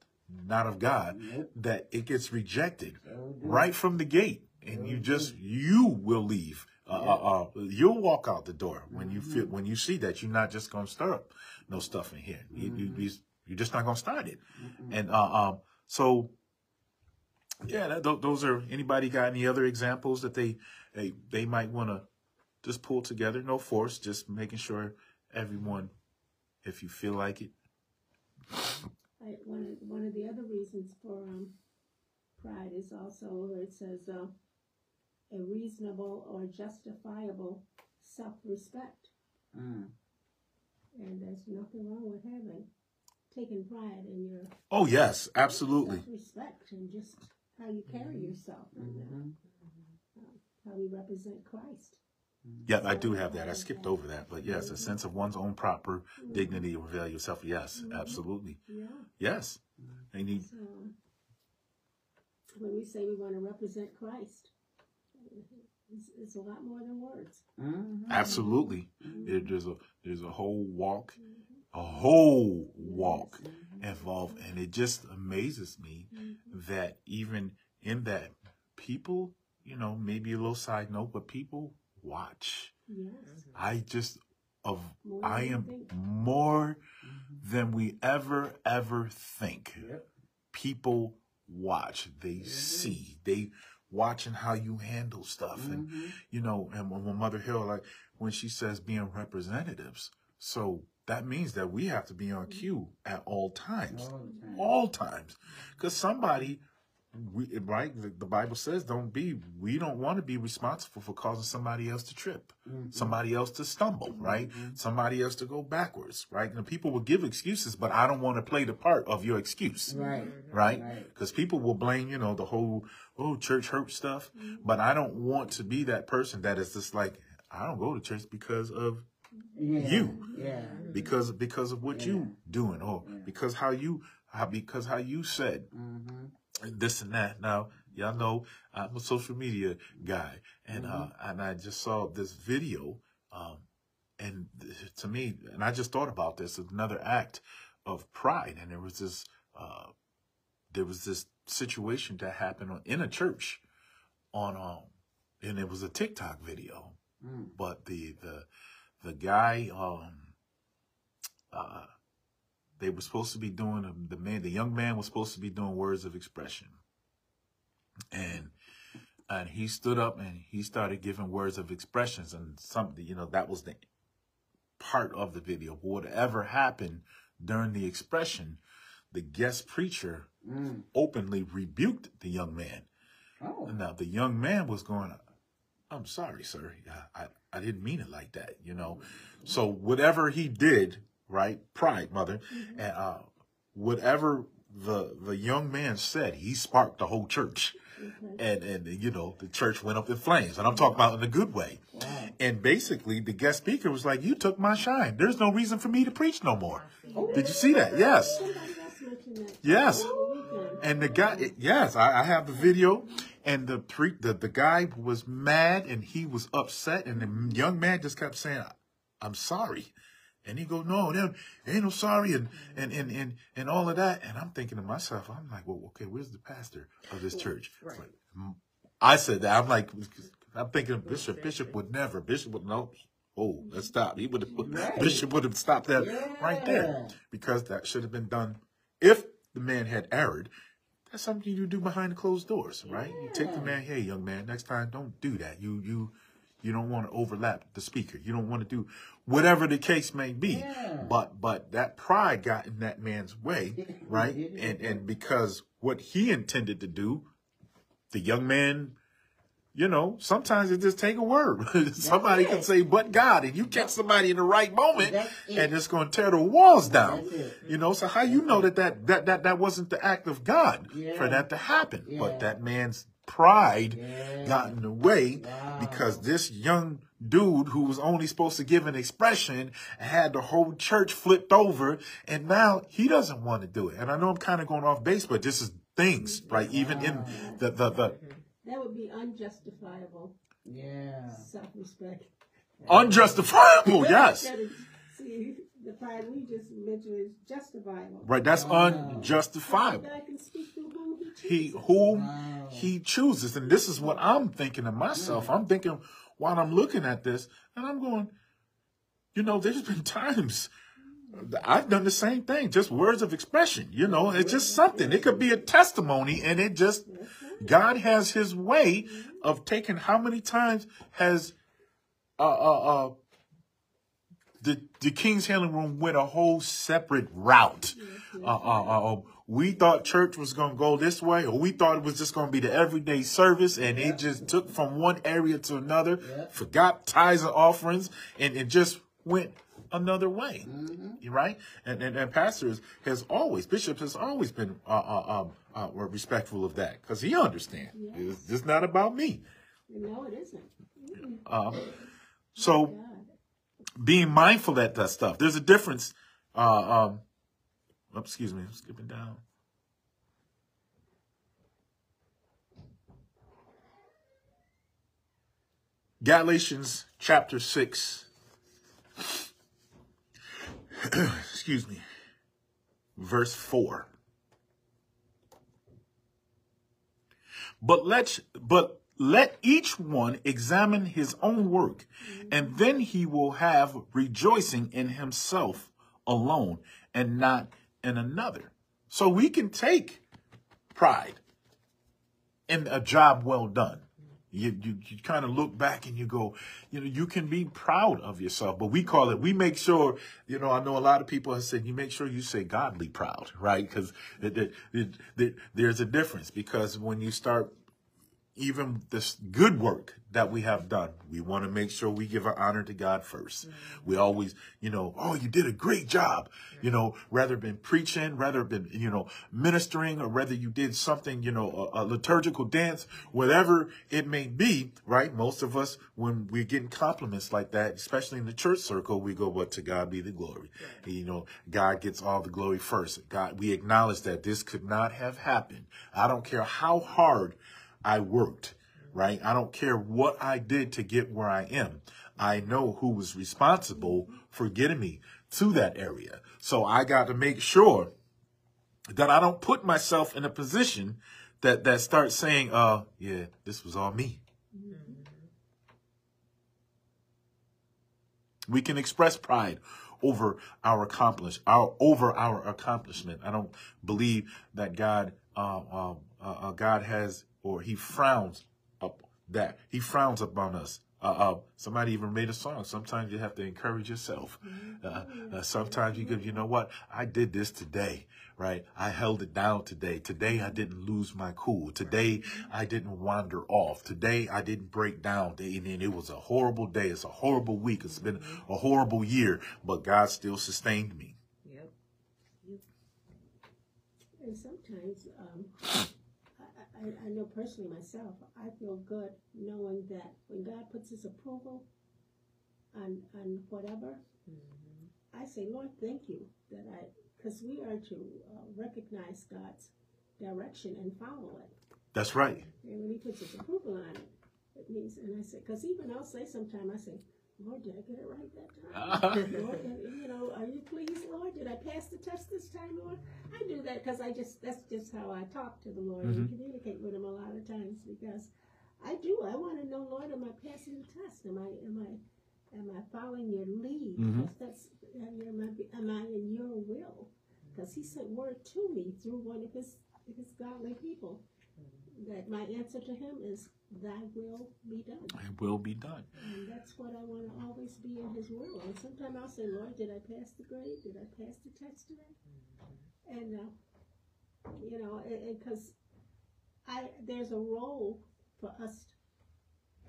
not of God, that it gets rejected right from the gate, and you just you will leave. Uh, uh, uh, you'll walk out the door when you feel when you see that you're not just gonna stir up no stuff in here. You, you, you, you're just not gonna start it. And uh, um, so yeah, that, those are. Anybody got any other examples that they they they might want to just pull together? No force, just making sure everyone, if you feel like it. I, one of, one of the other reasons for um, pride is also where it says uh, a reasonable or justifiable self-respect, Mm. and there's nothing wrong with having taking pride in your Oh yes, absolutely. self-respect and just how you carry yourself and Mhm. uh, how we represent Christ. Yeah, I do have that. I skipped over that, but yes, a sense of one's own proper mm-hmm. dignity or value of self. Yes, mm-hmm. absolutely. Yeah. Yes, they need. So when we say we want to represent Christ, it's, it's a lot more than words. Mhm. Absolutely. Mm-hmm. There, there's a there's a whole walk, a whole walk involved, and it just amazes me that even in that people, you know, maybe a little side note, but people watch. Yes. Mm-hmm. I just of More I than you am think. more mm-hmm. than we ever ever think. Yep. People watch, they mm-hmm. see, they watching how you handle stuff, and Mhm. you know, and when when Mother Hill, like when she says being representatives, so that means that we have to be on cue at all times, All time. all times, because somebody, we right, the, the Bible says, don't be, we don't want to be responsible for causing somebody else to trip, Mhm. somebody else to stumble, right, somebody else to go backwards, right, and people will give excuses, but I don't want to play the part of your excuse Right. right? Right. Because people will blame, you know, the whole oh church hurt stuff, but I don't want to be that person that is just like I don't go to church because of Yeah. You. Yeah. because because of what you doing or because how you how because how you said Mm-hmm. This and that. Now y'all know I'm a social media guy, and uh, and I just saw this video, um, and to me, and I just thought about this another act of pride, and there was this uh, there was this situation that happened on, in a church on um, and it was a TikTok video, Mm. but the the the guy um uh they were supposed to be doing um, the man the young man was supposed to be doing words of expression and and he stood up and he started giving words of expressions and something you know that was the part of the video. Whatever happened during the expression, the guest preacher Mm. openly rebuked the young man. Oh. Now the young man was going, "I'm sorry, sir. I, I, I didn't mean it like that." You know. So whatever he did, right? Pride, mother, and uh, whatever the the young man said, he sparked the whole church, and and you know the church went up in flames. And I'm talking about in a good way. Wow. And basically, the guest speaker was like, "You took my shine. There's no reason for me to preach no more." Did you see that? Yes. Somebody else mentioned that. Yes. over the weekend. And the guy, yes, I, I have the video, and the pre, the the guy was mad and he was upset, and the young man just kept saying, "I'm sorry," and he go, "No, there ain't no sorry," and and and and and all of that, and I'm thinking to myself, I'm like, "Well, okay, where's the pastor of this church?" Right. like. I said that. I'm like, I'm thinking Bishop Bishop would never, Bishop would no. Oh, let's stop. He would have, Right. Bishop would have stopped that right there because that should have been done if the man had erred. That's something you do behind closed doors, right? You take the man, hey, young man, next time don't do that. You you you don't want to overlap the speaker. You don't want to do whatever the case may be. Yeah. But but that pride got in that man's way, right? And and because what he intended to do, the young man you know, sometimes it just take a word. somebody can say, but God, and you catch somebody in the right moment, it. and it's going to tear the walls down. You know, so how you know that that, that, that, that wasn't the act of God for that to happen? Yeah. But that man's pride Yeah. got in the way Wow. because this young dude who was only supposed to give an expression had the whole church flipped over, and now he doesn't want to do it. And I know I'm kind of going off base, but this is things, right? Even in the, the, the That would be unjustifiable Yeah. self-respect. unjustifiable, yes. See, the pride we just mentioned is justifiable. Right, that's Wow. unjustifiable. God can speak through whom he He chooses. whom Wow. he chooses. And this is what I'm thinking of myself. I'm thinking while I'm looking at this, and I'm going, you know, there's been times I've done the same thing, just words of expression. You know, it's just something. It could be a testimony, and it just God has His way of taking. How many times has uh uh uh the the King's Healing Room went a whole separate route? Uh uh uh. uh, we thought church was gonna go this way, or we thought it was just gonna be the everyday service, and it just took from one area to another. Yeah. Forgot tithes and offerings, and it just went another way. Mm-hmm. Right? And, and and pastors has always bishops has always been uh, uh, uh, were respectful of that because he understands it's just not about me. No, it isn't. Mm-mm. Um, so God. Being mindful at that stuff. There's a difference. Uh, um, excuse me, I'm skipping down. Galatians chapter 6. excuse me. Verse 4. But let's. but let each one examine his own work, and then he will have rejoicing in himself alone and not in another. So we can take pride in a job well done. You, you, you kind of look back and you go, you know, you can be proud of yourself, but we call it, we make sure, you know, I know a lot of people have said, you make sure you say godly proud, right? Because there's a difference because when you start even this good work that we have done, we want to make sure we give our honor to God 1st mm-hmm. We always, you know, oh, you did a great job, you know, rather been preaching, rather been, you know, ministering, or whether you did something, you know, a, a liturgical dance, whatever it may be, right? Most of us, when we're getting compliments like that, especially in the church circle, we go, what to God be the glory. You know, God gets all the glory first. God, we acknowledge that this could not have happened. I don't care how hard I worked, right? I don't care what I did to get where I am. I know who was responsible for getting me to that area. So I got to make sure that I don't put myself in a position that, that starts saying, uh, yeah, this was all me. We can express pride over our accomplish, our over our accomplishment. I don't believe that God, uh, uh, uh, God has or He frowns up that. He frowns upon us. Uh, uh, somebody even made a song. Sometimes you have to encourage yourself. Uh, uh, sometimes you could, you know what? I did this today, right? I held it down today. Today I didn't lose my cool. Today I didn't wander off. Today I didn't break down. And then it was a horrible day. It's a horrible week. It's been a horrible year, but God still sustained me. Yep. And sometimes, um, I, I, I know personally myself, I feel good knowing that when God puts His approval on on whatever, I say, Lord, thank you that I, because we are to uh, recognize God's direction and follow it. That's right. And when He puts His approval on it, it means, and I say, because even I'll say sometimes, I say, Lord, did I get it right that time? Lord, you know, are you pleased, Lord? Did I pass the test this time, Lord? I do that because I just, that's just how I talk to the Lord and Mhm. communicate with Him a lot of times because I do. I want to know, Lord, am I passing the test? Am I, am I, am I following your lead? Mhm. 'Cause that's, am I, am I in your will? Because He sent word to me through one of His, His godly people that my answer to Him is, Thy will be done. It will be done. And that's what I want to always be in His will. And sometimes I'll say, Lord, did I pass the grade? Did I pass the test today? And uh, you know, because I there's a role for us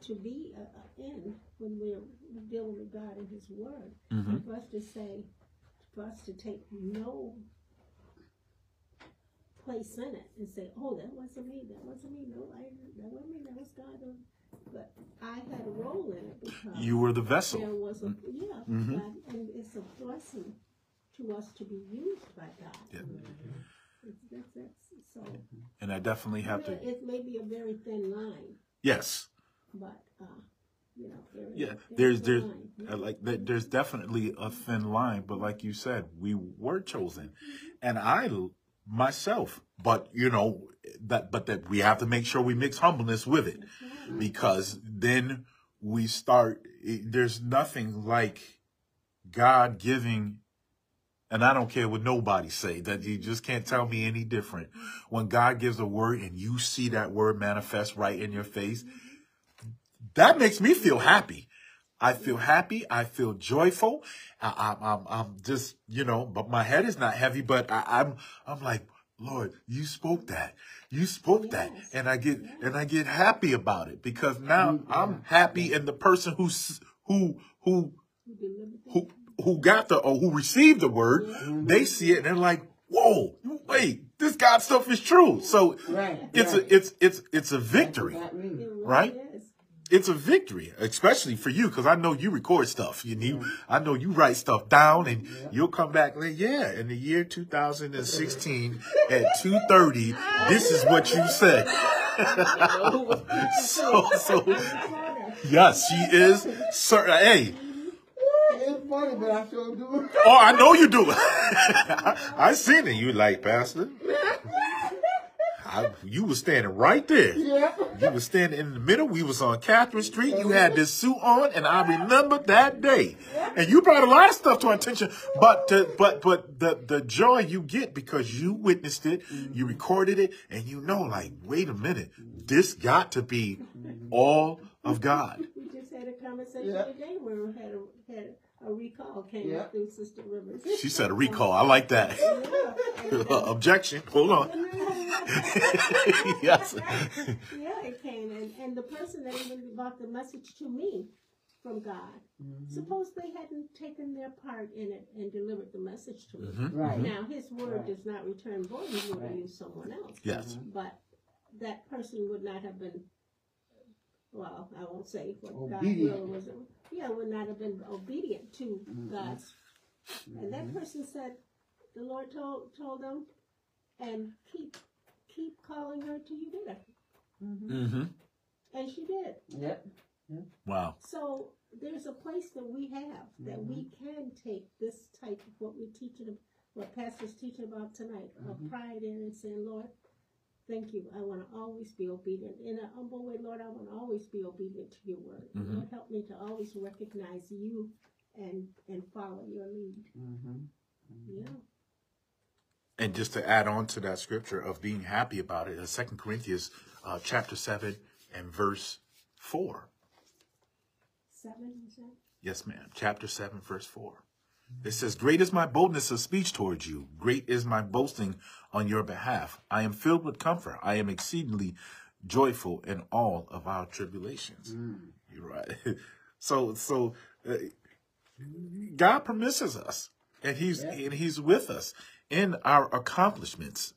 to be uh, uh, in when we're dealing with God and His Word, hmm for us to say, for us to take no place in it and say, "Oh, that wasn't me. That wasn't me. No, I, that wasn't me. That was God." But I had a role in it because You were the there vessel. was a yeah, Mhm. God, and it's a blessing to us to be used by God. Yeah. It's, that's, that's, so And I definitely have to. it may be a very thin line, Yes. but uh, you know, there, Yeah. there's There's uh, like there- there's definitely a thin line, but like you said, we were chosen, and I myself. But you know that. But that we have to make sure we mix humbleness with it, because then we start. it- There's nothing like God giving. And I don't care what nobody say that you just can't tell me any different. When God gives a word and you see that word manifest right in your face, that makes me feel happy. I feel happy. I feel joyful. I, I'm, I'm, I'm just, you know, but my head is not heavy, but I, I'm, I'm like, Lord, you spoke that. You spoke that. And I get, and I get happy about it because now I'm happy And the person who's, who, who, Who who, got the, or who received the word. They see it and they're like, whoa, wait, this God stuff is true. So Right. it's right. a, it's, it's, it's a victory That's what that means. It really Right? It's a victory, especially for you, because I know you record stuff. You need, mm-hmm. I know you write stuff down, and you'll come back like, yeah, in the year 2016 at 2:30, this is what you said. so, so yes, she is. Sir, hey, It's funny, but I sure do. oh, I know you do. I seen it. You like, Pastor? I, you was standing right there. Yeah. You was standing in the middle. We was on Catherine Street. You had this suit on, and I remember that day. And you brought a lot of stuff to our attention. But to, but but the the joy you get because you witnessed it, you mm-hmm. recorded it, and you know, like, wait a minute, this got to be all of God. We just had a conversation Yeah. today where we had a, had a recall came Yeah. through Sister Rivers. She said a recall. I like that. Yeah, and, uh, Objection. Hold on. yes. yeah, it came, and, and the person that even brought the message to me from God, mm-hmm. suppose they hadn't taken their part in it and delivered the message to me. Mm-hmm. Right. Now, mm-hmm. His word Right. does not return void; He would have Right. used someone else. Yes. But that person would not have been. Well, I won't say what Obedient. God will was. Yeah, would not have been obedient to mm-hmm. God's. And that mm-hmm. person said, the Lord told told them, and keep keep calling her till you get her. Mm-hmm. mm-hmm. And she did. Yep. Wow. So there's a place that we have that we can take this type of what we're teaching, what Pastor's teaching about tonight, of pride in and saying, Lord, thank you. I want to always be obedient. In a humble way, Lord, I want to always be obedient to your word. Mhm. Lord, help me to always recognize you and and follow your lead. Mm-hmm. Yeah. And just to add on to that scripture of being happy about it, uh, Second Corinthians uh, chapter seven and verse 4. Seven, you said? Yes, ma'am. Chapter 7, verse 4. It says, Great is my boldness of speech towards you. Great is my boasting on your behalf. I am filled with comfort. I am exceedingly joyful in all of our tribulations. Mm. You're right. So, so uh, God permisses us, and He's and He's with us in our accomplishments.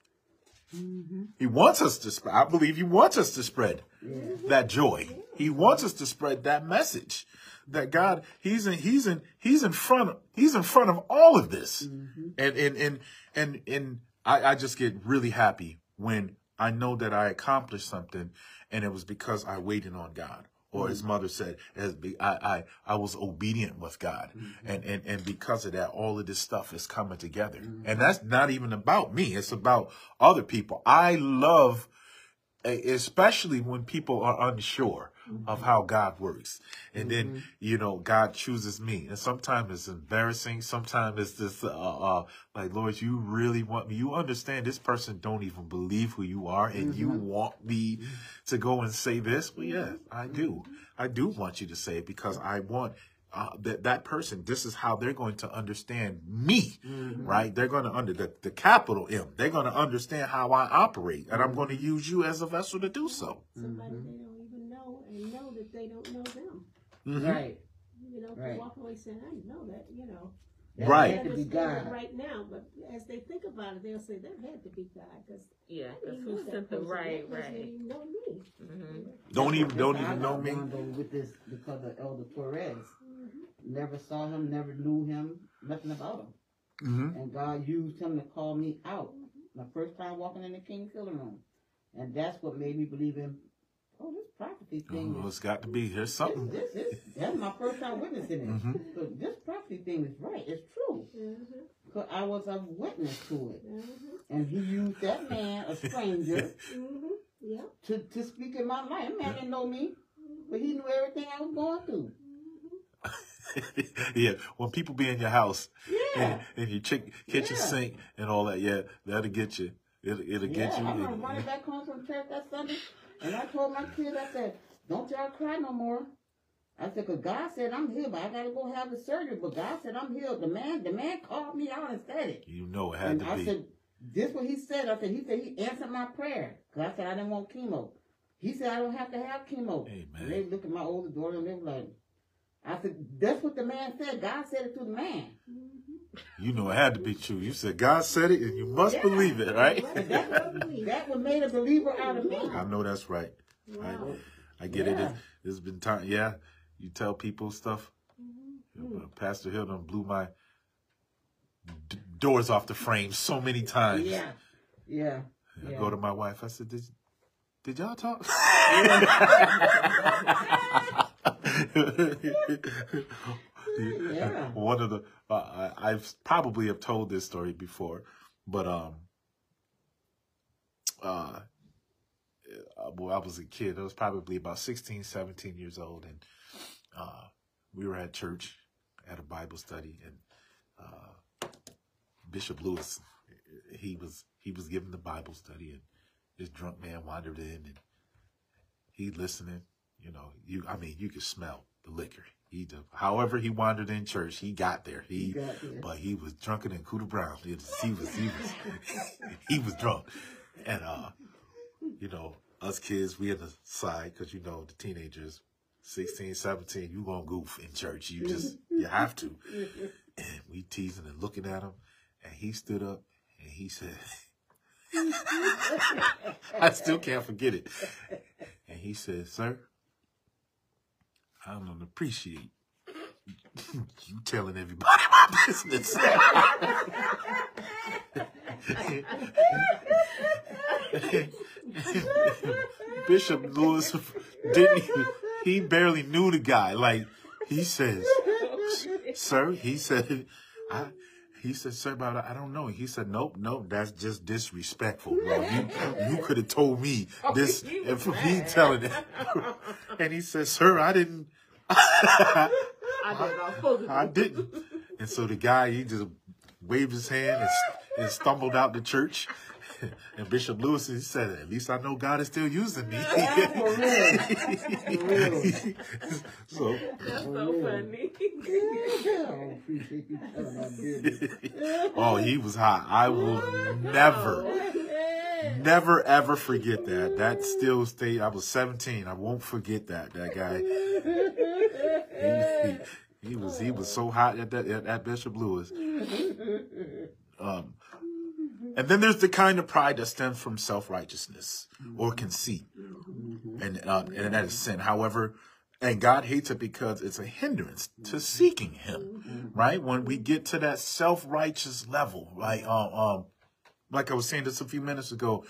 Mm-hmm. He wants us to. sp- I believe He wants us to spread mm-hmm. that joy. He wants us to spread that message that God He's in He's in He's in front of He's in front of all of this, mm-hmm. and and and and and I, I just get really happy when I know that I accomplished something, and it was because I waited on God. Or his mm-hmm. mother said, as be, I, I, I was obedient with God. Mm-hmm. And, and, and because of that, all of this stuff is coming together. And that's not even about me. It's about other people. I love, especially when people are unsure of how God works. And then, you know, God chooses me. And sometimes it's embarrassing. Sometimes it's just, uh, uh, like, Lord, you really want me. You understand this person don't even believe who you are and you want me to go and say this? Well, yeah, I do. I do want you to say it because I want uh, that that person. This is how they're going to understand me, right? They're going to under the, the capital M. They're going to understand how I operate, and I'm going to use you as a vessel to do so. Somebody they don't even know and know that they don't know them. Right. You know, Right. to walk away saying, I know that, you know. That Right. Had to be was God. right now, but as they think about it, they'll say, that had to be God, because Yeah, I because didn't who that sent the person. right, That right. didn't even know me. hmm Don't even don't even know me. With this because of Elder Torres. Mm-hmm. Never saw him, never knew him, nothing about him. hmm And God used him to call me out. My first time walking in the King's Healing Room. And that's what made me believe in, oh, this prophecy thing Oh, is it's got to be. There's this, something. this, this, that's my first time witnessing it. Mhm. So this prophecy thing is right. It's true. Mm-hmm. Because I was a witness to it. Mm-hmm. And he used that man, a stranger, Mm-hmm. Yeah. to, to speak in my life. That man didn't know me, but he knew everything I was going through. yeah, when people be in your house Yeah. and, and your chick, kitchen Yeah. sink and all that, yeah, that'll get you. It'll, it'll Yeah, get you. I remember running back home from church that Sunday, and I told my kids, I said, don't y'all cry no more. I said, because God said I'm healed, but I got to go have the surgery. But God said I'm healed. The man, the man called me out and said it. you know it had And to I be. said, this what he said. I said, he said he answered my prayer. Because I said I didn't want chemo. He said I don't have to have chemo. Amen. And they look at my older daughter and they were like, I said, that's what the man said. God said it to the man. Mm-hmm. You know it had to be true. You said God said it, and you must Yeah. believe it, right? That, what made a believer out of me. I know that's right. I, Wow. I get it. Yeah. It's- it's been time. Yeah, you tell people stuff. Mm-hmm. Uh, Pastor Hill done blew my d- doors off the frame so many times. Yeah. Yeah. I go to my wife. I said, "Did did y'all talk?" Yeah. One of the uh, I've probably have told this story before, but um, uh, uh, well, I was a kid. I was probably about 16, 17 years old, and uh, we were at church at a Bible study, and uh, Bishop Lewis, he was he was giving the Bible study, and this drunk man wandered in, and he listening. You know, you I mean, you could smell the liquor. He, did- however, he wandered in church, he got there. He, He got there. but he was drunker than Cooter Brown. He was, he was, he was, he was drunk, and uh, you know, us kids, we in the side because you know the teenagers, 16, 17, you gonna goof in church. You just, you have to. And we teasing and looking at him, and he stood up and he said, I still can't forget it. And he said, Sir, I don't appreciate you telling everybody my business. Bishop Lewis didn't even, he barely knew the guy. Like he says, sir, he said, I, he said, sir, but I don't know. He said, nope, nope, that's just disrespectful, bro. You, you could have told me oh, this and for me telling it. And he said, sir, I didn't, I don't. I didn't. And so the guy, he just waved his hand and, and stumbled out the church. and Bishop Lewis, he said, "At least I know God is still using me." For real. For real. so, That's so funny. I appreciate you telling my business. oh, he was hot. I will never, never ever forget that. That still stayed. I was 17. I won't forget that. That guy. He, he, he was he was so hot at that at, at Bishop Lewis. Um, Mm-hmm. and then there's the kind of pride that stems from self righteousness or mm-hmm. conceit, mm-hmm. and uh, and that is sin. However, and God hates it because it's a hindrance to seeking Him. Right? When we get to that self righteous level, right? Um, uh, um, like I was saying just a few minutes ago,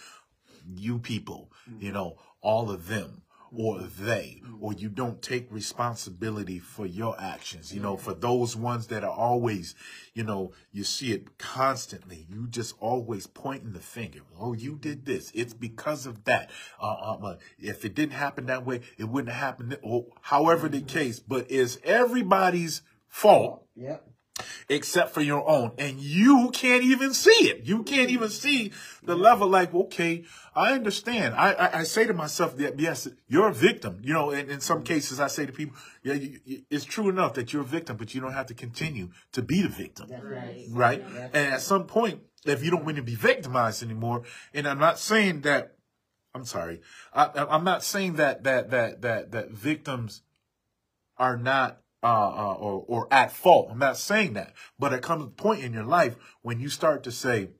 you people, you know, all of them or they, or you don't take responsibility for your actions, you know, for those ones that are always, you know, you see it constantly. You just always pointing the finger. Oh, you did this. It's because of that. Uh, um, uh, if it didn't happen that way, it wouldn't happen. Or however the case, but it's everybody's fault Yep. Except for your own. And you can't even see it. You can't even see the level like, okay, I understand. I, I, I say to myself that, yes, you're a victim. You know, and in some mm-hmm. cases I say to people, yeah, you, you- it's true enough that you're a victim, but you don't have to continue to be the victim. That's right. Right? And at some point, if you don't want to be victimized anymore, and I'm not saying that, I'm sorry, I, I- I'm not saying that, that, that, that, that victims are not uh, uh, or or at fault. I'm not saying that, but it comes a point in your life when you start to say,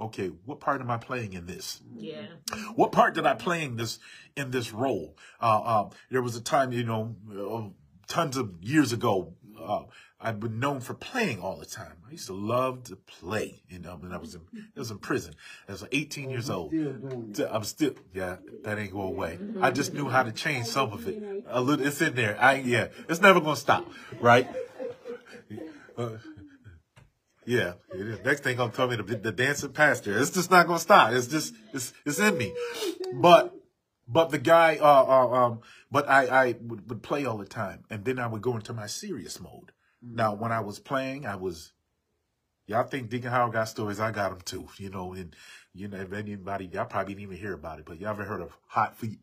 "Okay, what part am I playing in this? Yeah. What part did I play in this in this role?" Uh, uh, there was a time, you know, uh, tons of years ago. Uh, I've been known for playing all the time. I used to love to play, you know, when I was in, I was in prison. I was 18 years old. It. Still- I'm still, yeah, that ain't go away. I just knew how to change some of it. A little, it's in there. I, yeah, it's never gonna stop, right? Uh, yeah, it is. next thing I'm telling me the, the dancing pastor. It's just not gonna stop. It's just, it's, it's in me. But, but the guy, uh, uh um, but I, I would, would play all the time, and then I would go into my serious mode. Now, when I was playing, I was Y'all think Deacon Howard got stories? I got them too. You know, and you know, if anybody, y'all probably didn't even hear about it, but y'all ever heard of hot feet?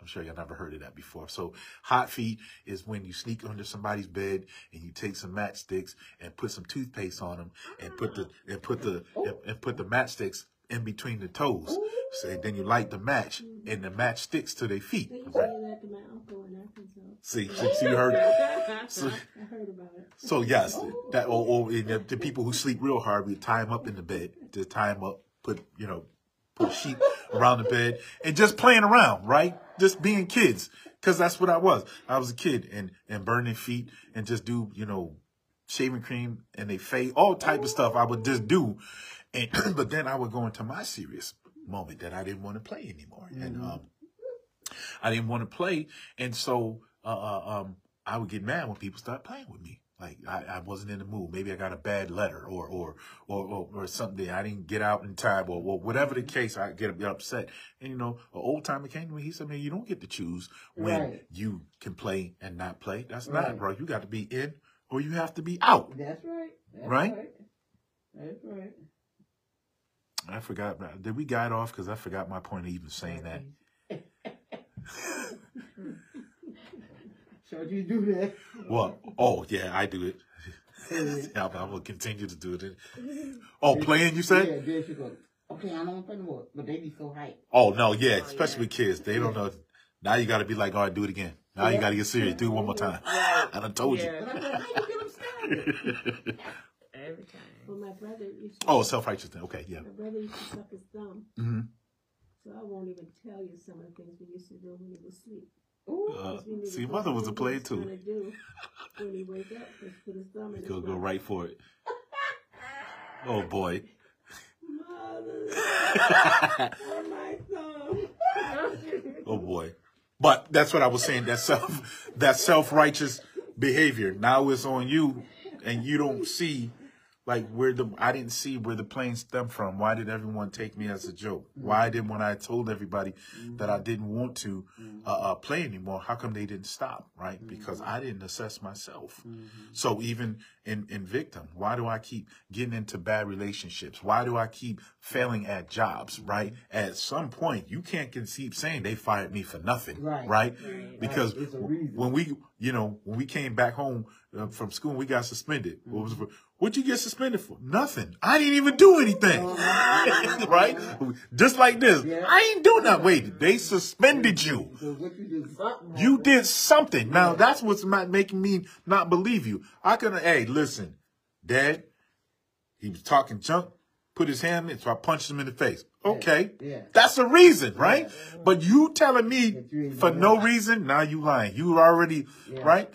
I'm sure y'all never heard of that before. So hot feet is when you sneak under somebody's bed and you take some matchsticks and put some toothpaste on them and put the and put the and, and put the matchsticks in between the toes. So then you light the match and the match sticks to their feet. They used to Right? do that to my uncle in Arkansas. See, you heard. So, I heard about it. so yes, that or, or you know, the people who sleep real hard, we tie them up in the bed, just tie them up, put you know, put a sheet around the bed, and just playing around, right? Just being kids, because that's what I was. I was a kid, and and burning feet, and just do you know, shaving cream, and they fade, all type of stuff. I would just do, and but then I would go into my serious moment that I didn't want to play anymore, and um, I didn't want to play, and so uh, uh, um, I would get mad when people start playing with me. Like I, I wasn't in the mood. Maybe I got a bad letter or or or or, or something. I didn't get out in time or, or whatever the case. I get a bit upset. And you know, an old timer came to me. He said, "Man, you don't get to choose when Right. you can play and not play. That's Right. not, bro. You got to be in or you have to be out." That's right. That's Right? That's right. I forgot. Did we guide off? Because I forgot my point of even saying that. So you do that. What? Oh yeah, I do it. yeah, I will continue to do it. Oh, playing? You said? Yeah, then she goes, okay, I don't want to play no more. But they be so hype. Oh no, yeah, especially with kids. They don't know. Now you got to be like, all right, do it again. Now you got to get serious. Do it one more time. And I done told But Yeah. I said, how you get them started? you. Every time. Well, my brother used to. oh, self righteousness. Okay, yeah. My brother used to suck his thumb, hmm so I won't even tell you some of the things we used to do when he was asleep. Ooh, Uh, 'Cause we knew see, what mother was a gonna too. when he wake up, just put his thumb in his Go go right for it. Oh boy. Oh oh boy. But that's what I was saying. That self, that self righteous behavior. Now it's on you, and you don't see like where the I didn't see where the plane stemmed from. Why did everyone take me as a joke? Mm-hmm. Why didn't when I told everybody mm-hmm. that I didn't want to mm-hmm. uh, uh, play anymore? How come they didn't stop? Right? Because I didn't assess myself. So even in in victim, why do I keep getting into bad relationships? Why do I keep failing at jobs? Right? At some point, you can't keep saying they fired me for nothing. Right. Right? Right. Because Right. It's a reason. when we, you know, when we came back home uh, from school, we got suspended. What was it for? What'd you get suspended for? Nothing. I didn't even do anything. right? Just like this. Yeah. I ain't doing that. Wait, they suspended you. You did, Something You did something. Now that's what's not making me not believe you. I could hey, listen, Dad, he was talking junk, put his hand in, so I punched him in the face. Okay. Yeah. That's a reason, right? But you telling me for no reason, now you lying. You already, Yeah. right?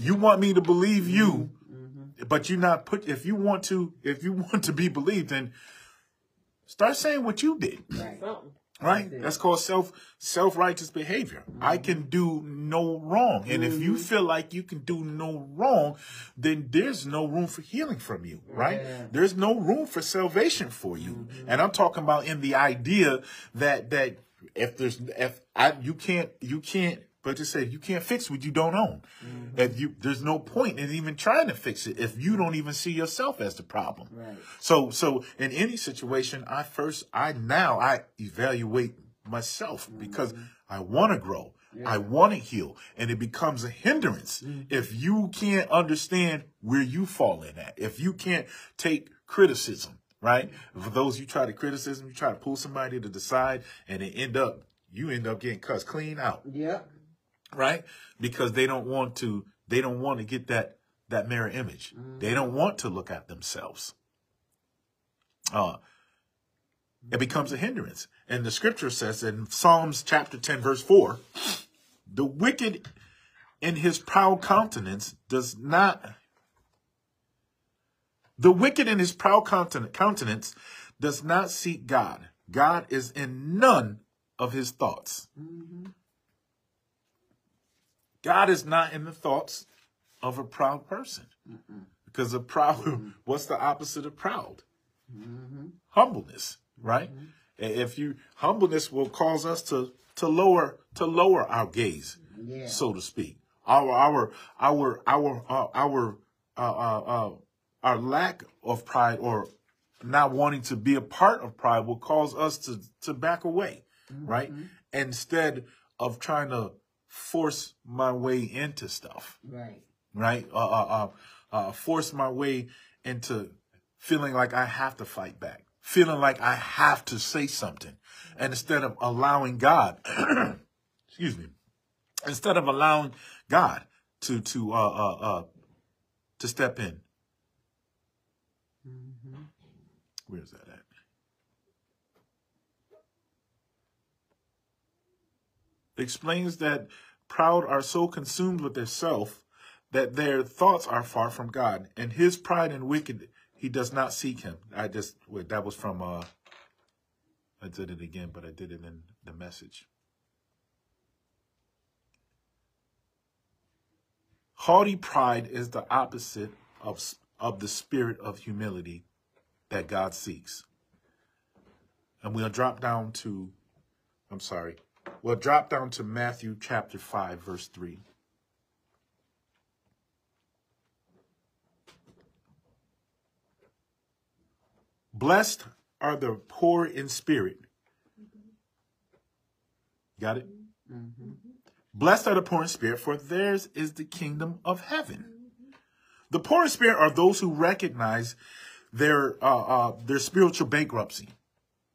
You want me to believe you, Mm-hmm. But you're not put, if you want to, if you want to be believed, then start saying what you did right. right? it. That's called self self righteous behavior. I mm-hmm. can do no wrong, and if you mm-hmm. feel like you can do no wrong, then there's no room for healing from you, right? Yeah. There's no room for salvation for you, mm-hmm. and I'm talking about in the idea that that if there's if I you can't you can't. But just say you can't fix what you don't own. Mm-hmm. If you, there's no point in even trying to fix it if you don't even see yourself as the problem. Right. So, so in any situation, I first, I now, I evaluate myself mm-hmm. because I want to grow. I want to heal and it becomes a hindrance mm-hmm. if you can't understand where you fall in at. If you can't take criticism, right? For those you try to criticism, you try to pull somebody to the side and they end up, you end up getting cussed clean out Yep. Right? Because they don't want to they don't want to get that that mirror image. They don't want to look at themselves. Uh it becomes a hindrance. And the scripture says in Psalms chapter 10 verse 4, the wicked in his proud countenance does not the wicked in his proud countenance does not seek God. God is in none of his thoughts. God is not in the thoughts of a proud person. Because a proud, what's the opposite of proud? Humbleness, right? If you humbleness will cause us to to lower to lower our gaze, Yeah. so to speak. Our our our our uh, our uh, uh, uh, our lack of pride or not wanting to be a part of pride will cause us to to back away, right? Instead of trying to force my way into stuff Right. right? Uh, uh, uh, uh, force my way into feeling like I have to fight back, feeling like I have to say something. And instead of allowing God, excuse me, instead of allowing God to, to, uh, uh, uh, to step in. Where's that at? Explains that proud are so consumed with their self that their thoughts are far from God, and his pride and wicked he does not seek him. I just wait, that was from uh I did it again, but I did it in the message. Haughty pride is the opposite of of the spirit of humility that God seeks. And we'll drop down to I'm sorry. We'll drop down to Matthew chapter 5 verse 3. Blessed are the poor in spirit. Got it? Blessed are the poor in spirit, for theirs is the kingdom of heaven. The poor in spirit are those who recognize their uh, uh, their spiritual bankruptcy,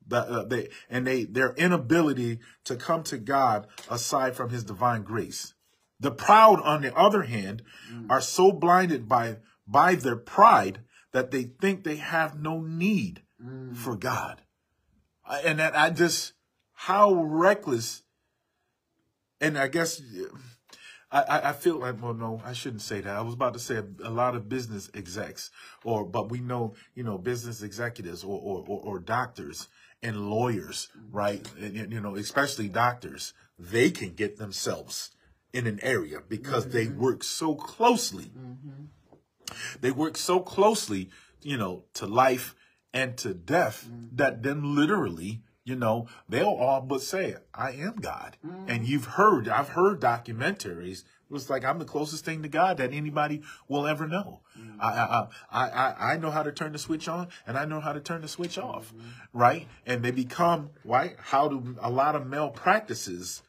the, uh, they, and they their inability to come to God aside from His divine grace. The proud, on the other hand, are so blinded by by their pride that they think they have no need for God, I- and that I just how reckless. And I guess I, I, feel like well no I shouldn't say that I was about to say a, a lot of business execs or but we know you know business executives or or, or, or doctors and lawyers right? And, you know especially doctors they can get themselves in an area because they mm-hmm. work so closely. Mm-hmm. They work so closely you know, to life and to death, mm-hmm. that then literally, you know, they'll all but say, I am God. And you've heard, I've heard documentaries. It was like, I'm the closest thing to God that anybody will ever know. Mm-hmm. I, I, I, I, I know how to turn the switch on and I know how to turn the switch mm-hmm. off. Right. And they become, right. How do a lot of malpractices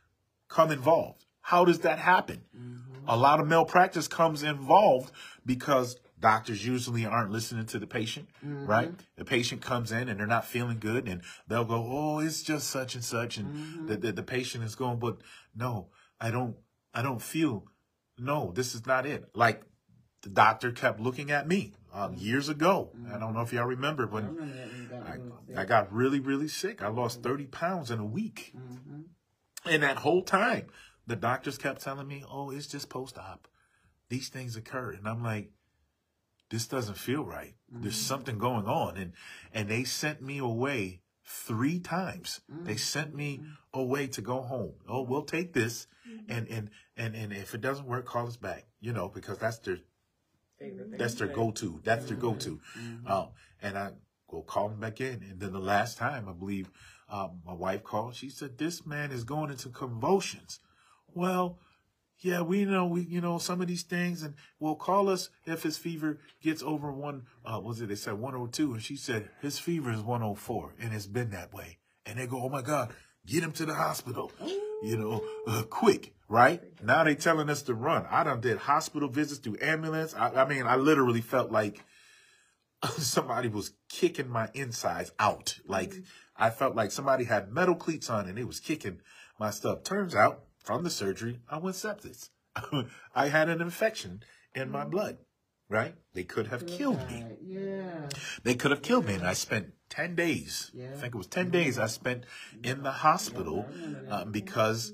come involved? How does that happen? Mm-hmm. A lot of malpractice comes involved because doctors usually aren't listening to the patient, right? The patient comes in and they're not feeling good and they'll go, Oh, it's just such and such. And the, the, the patient is going, but no, I don't, I don't feel, no, this is not it. Like the doctor kept looking at me um, years ago. Mm-hmm. I don't know if y'all remember when remember that when you got I. I got really, really sick. I lost mm-hmm. 30 pounds in a week. And that whole time, the doctors kept telling me, oh, it's just post op. These things occur. And I'm like, this doesn't feel right. There's something going on. And, and they sent me away three times. They sent me away to go home. Oh, we'll take this. And, and, and, and if it doesn't work, call us back, you know, because that's their, that's their go-to. That's their go-to. Um, and I go call them back in. And then the last time, I believe, um, my wife called. She said, "This man is going into convulsions." Well, yeah, we know we you know some of these things, and will call us if his fever gets over one. Uh, what was it? They said one hundred two, and she said his fever is one hundred four, and it's been that way. And they go, "Oh my God, get him to the hospital." You know, uh, quick, right? Now they telling us to run. I done did hospital visits through ambulance. I, I mean, I literally felt like somebody was kicking my insides out. Like I felt like somebody had metal cleats on and it was kicking my stuff. Turns out from the surgery, I went sepsis. I had an infection in my blood, right? They could have killed me. Yeah. They could have killed me. And I spent 10 days, I think it was 10 days I spent in the hospital uh, because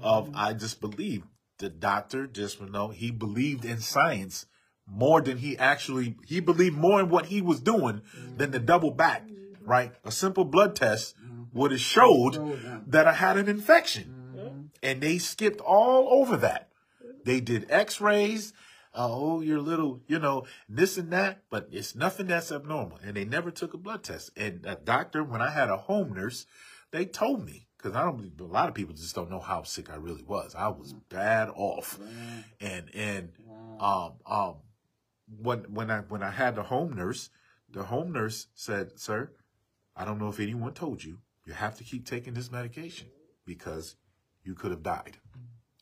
of, I just believed the doctor just, you know, he believed in science more than he actually, he believed more in what he was doing than the double back, right? A simple blood test would have showed that I had an infection. And they skipped all over that. They did x-rays. Uh, oh, you're little, you know, this and that, but it's nothing that's abnormal. And they never took a blood test. And a doctor, when I had a home nurse, they told me, because I don't a lot of people just don't know how sick I really was. I was bad off. And and um um when when I when I had the home nurse, the home nurse said, Sir, I don't know if anyone told you, you have to keep taking this medication because you could have died.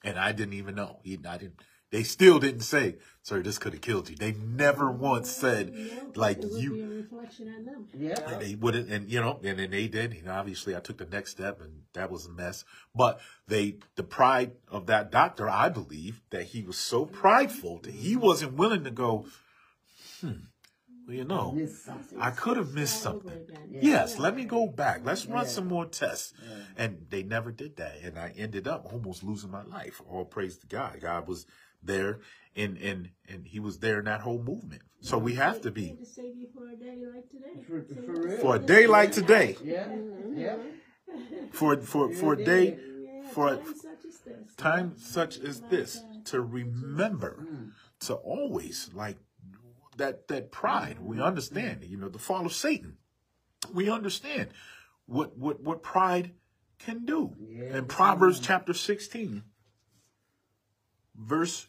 And I didn't even know. He, I didn't. They still didn't say, "Sir, this could have killed you." They never once said, No, like it would you. be a reflection on them. Yeah. And they wouldn't, and you know, and then they did. You know, obviously, I took the next step, and that was a mess. But they, the pride of that doctor, I believe that he was so prideful that he wasn't willing to go. Hmm. Well, you know, I could have missed All over something. again. Yes, let me go back. Let's run Yeah. some more tests. And they never did that. And I ended up almost losing my life. All praise to God. God was there and and and he was there in that whole movement. So we have to be to save you for a day like today. For- for real. for a day like today. Yeah. Yeah. Mm-hmm. For for for a day for a time such as this. time such as this uh, to remember to always like that that pride we understand you know the fall of satan we understand what what what pride can do Yeah. in proverbs chapter 16 verse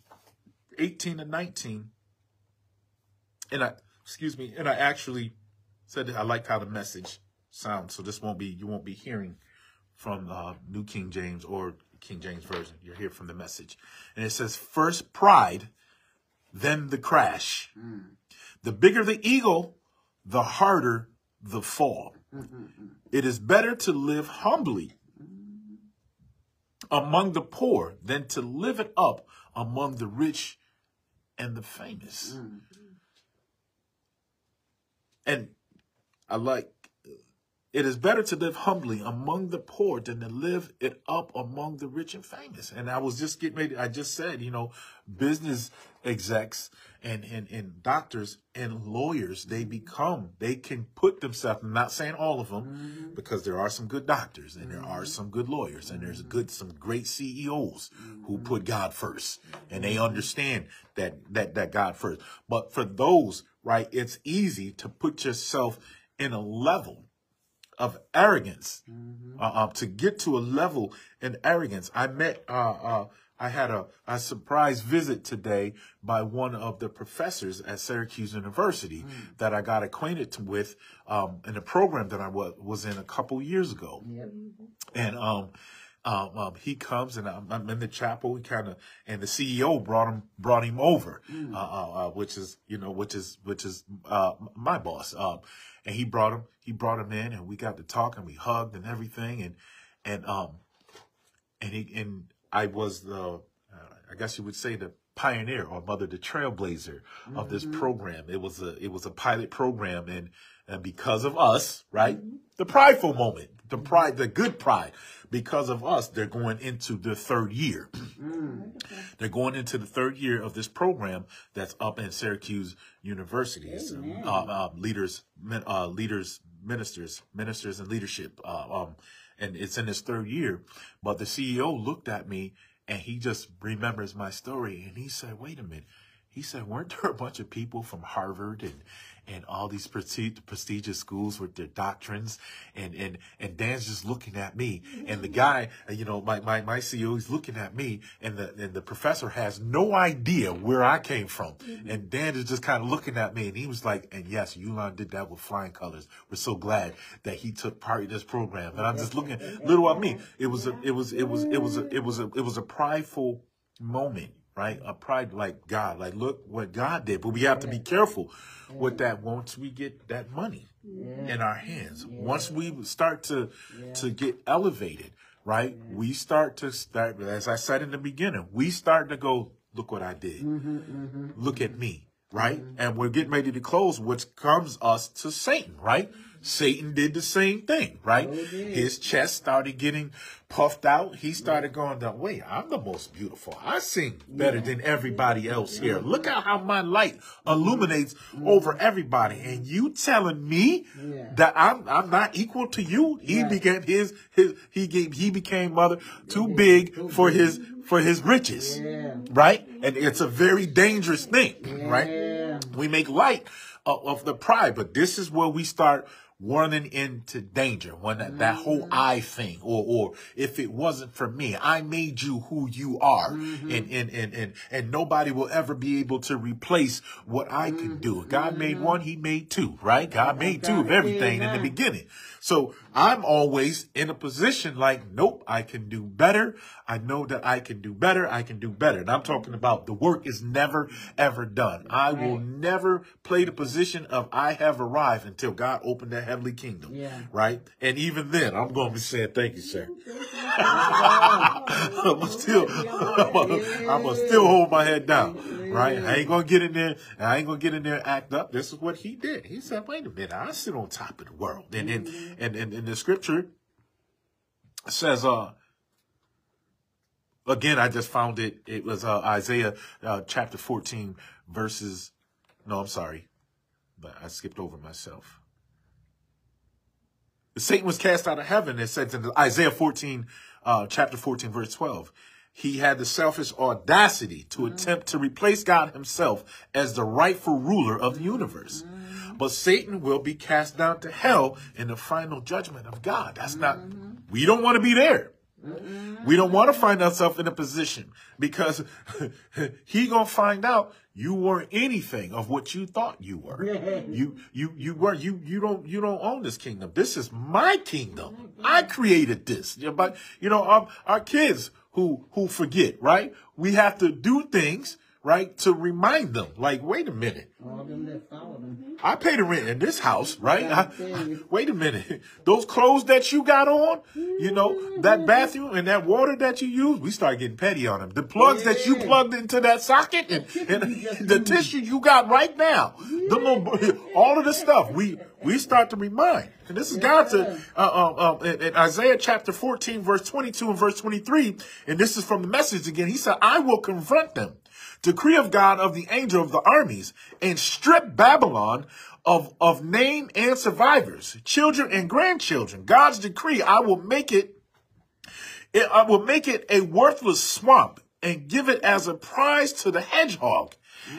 18 and 19 and i excuse me and i actually said i liked how the message sounds so this won't be you won't be hearing from uh, New King James or King James Version. You'll hear from the message. And it says, First pride, then the crash. The bigger the eagle, the harder the fall. It is better to live humbly among the poor than to live it up among the rich and the famous. Mm-hmm. And I like it is better to live humbly among the poor than to live it up among the rich and famous. And I was just getting ready, I just said, you know, business execs and, and, and doctors and lawyers, they become, they can put themselves, I'm not saying all of them, mm-hmm. because there are some good doctors and there are mm-hmm. some good lawyers and there's good, some great CEOs who mm-hmm. put God first and they understand that, that, that God first. But for those right? It's easy to put yourself in a level of arrogance, uh, uh, to get to a level in arrogance. I met, uh, uh, I had a, a surprise visit today by one of the professors at Syracuse University that I got acquainted with um, in a program that I was in a couple years ago Yep. and um, um, um, he comes and I'm, I'm in the chapel. He kind of and the CEO brought him brought him over, uh, uh, uh, which is you know which is which is uh, my boss. And he brought him he brought him in and we got to talk and we hugged and everything and and um and he and I was the uh, I guess you would say the pioneer or mother the trailblazer of this program. It was a it was a pilot program and and because of us, right? The prideful moment, the pride, the good pride. Because of us, they're going into the third year. They're going into the third year of this program that's up in Syracuse University. Um, uh, uh, leaders, uh, leaders, ministers, ministers, and leadership. Uh, um, and it's in its third year. But the CEO looked at me and he just remembers my story and he said, "Wait a minute." He said, "Weren't there a bunch of people from Harvard and and all these prestigious schools with their doctrines?" And and and Dan's just looking at me, and the guy, uh, you know, my my my CEO is looking at me, and the and the professor has no idea where I came from, and Dan is just kind of looking at me, and he was like, "And yes, Yulon did that with flying colors. We're so glad that he took part in this program." And I'm just looking, little at me. It was a, it was, it was, it was a, it was a, it was a prideful moment, right? A pride like God, like look what God did. But we have to be careful with that once we get that money in our hands. Once we start to to get elevated, right? We start to start, as I said in the beginning, we start to go, look what I did. Mm-hmm, mm-hmm. Look at me, right? Mm-hmm. And we're getting ready to close, which comes us to Satan, right? Satan did the same thing, right? His chest started getting puffed out. He started going down, wait, I'm the most beautiful. I sing better than everybody else here. Look at how my light illuminates over everybody. And you telling me that I'm I'm not equal to you? He became his his he gave he became mother too big for his for his riches. Yeah. Right? And it's a very dangerous thing, right? We make light of, of the pride, but this is where we start running into danger when that, that whole mm. I thing, or, or if it wasn't for me, I made you who you are. Mm-hmm. And, and, and, and, and nobody will ever be able to replace what I can do. God made mm-hmm. one, he made two, right? God made two of everything in the beginning. So I'm always in a position like, nope, I can do better. I know that I can do better. I can do better. And I'm talking about the work is never, ever done. I will never play the position of I have arrived until God opened the heavenly kingdom. Yeah. Right. And even then, I'm going to be saying, thank you, sir. I'm gonna still, I'm I'm gonna still hold my head down, right? I ain't gonna get in there. I ain't gonna get in there and act up. This is what he did. He said, "Wait a minute, I sit on top of the world." And and and, and, and the scripture says, "Uh, again, I just found it. It was uh, Isaiah uh, chapter 14, verses. No, I'm sorry, but I skipped over myself. Satan was cast out of heaven. It says in Isaiah 14, uh, chapter 14, verse 12. He had the selfish audacity to mm. attempt to replace God himself as the rightful ruler of the universe. Mm. But Satan will be cast down to hell in the final judgment of God. That's not, mm-hmm. we don't want to be there. We don't want to find ourselves in a position because he gonna find out you weren't anything of what you thought you were. You you you were you you don't you don't own this kingdom. This is my kingdom. Mm-hmm. I created this. But you know our our kids who who forget right. We have to do things right to remind them. Like wait a minute. All them that follow them. I pay the rent in this house, right? I I- wait a minute. Those clothes that you got on, you know, that bathroom and that water that you use, we start getting petty on them. The plugs that you plugged into that socket and, and the tissue you got right now, the little, all of the stuff, we we start to remind. And this is God's uh, uh, uh, in, in Isaiah chapter 14, verse 22 and verse 23. And this is from the message again. He said, I will confront them decree of God of the angel of the armies and strip Babylon of, of name and survivors, children and grandchildren. God's decree, I will make it, it I will make it a worthless swamp and give it as a prize to the hedgehog.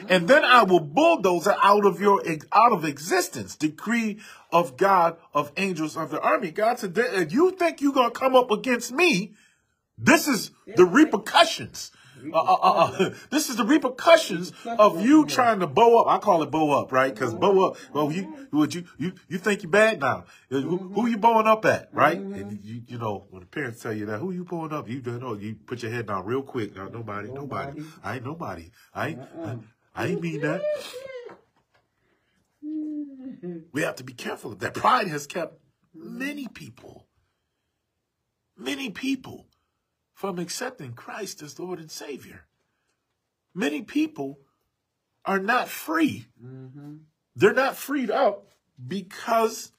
And then I will bulldoze it out of your out of existence. Decree of God of angels of the army. God said, if you think you're gonna come up against me, this is the repercussions. Uh, uh, uh, uh, this is the repercussions of you trying to bow up. I call it bow up, right? Because bow up. Well, you would you you you think you bad now? Who, who you bowing up at, right? And you you know when the parents tell you that, who you bowing up? You don't know. You put your head down real quick. No, nobody, nobody. I ain't nobody. I ain't. I, I ain't mean that. We have to be careful of that. Pride has kept many people, many people from accepting Christ as Lord and Savior. Many people are not free. Mm-hmm. They're not freed up because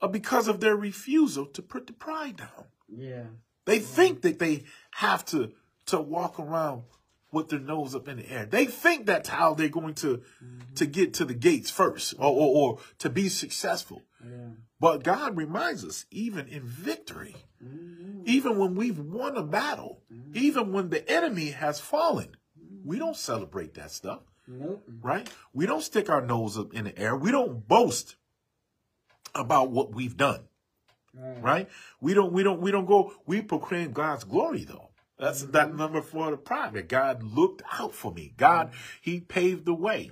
of, because of their refusal to put the pride down. Yeah. They think that they have to to walk around with their nose up in the air. They think that's how they're going to mm-hmm. to get to the gates first or, or, or to be successful. Yeah. But God reminds us, even in victory, mm-hmm. even when we've won a battle, mm-hmm. even when the enemy has fallen, we mm-hmm. don't celebrate that stuff, Nope. right? We don't stick our nose up in the air. We don't boast about what we've done, Right. right? We don't, we don't, we don't go, we proclaim God's glory though. That's that number for the pride that God looked out for me. God, he paved the way,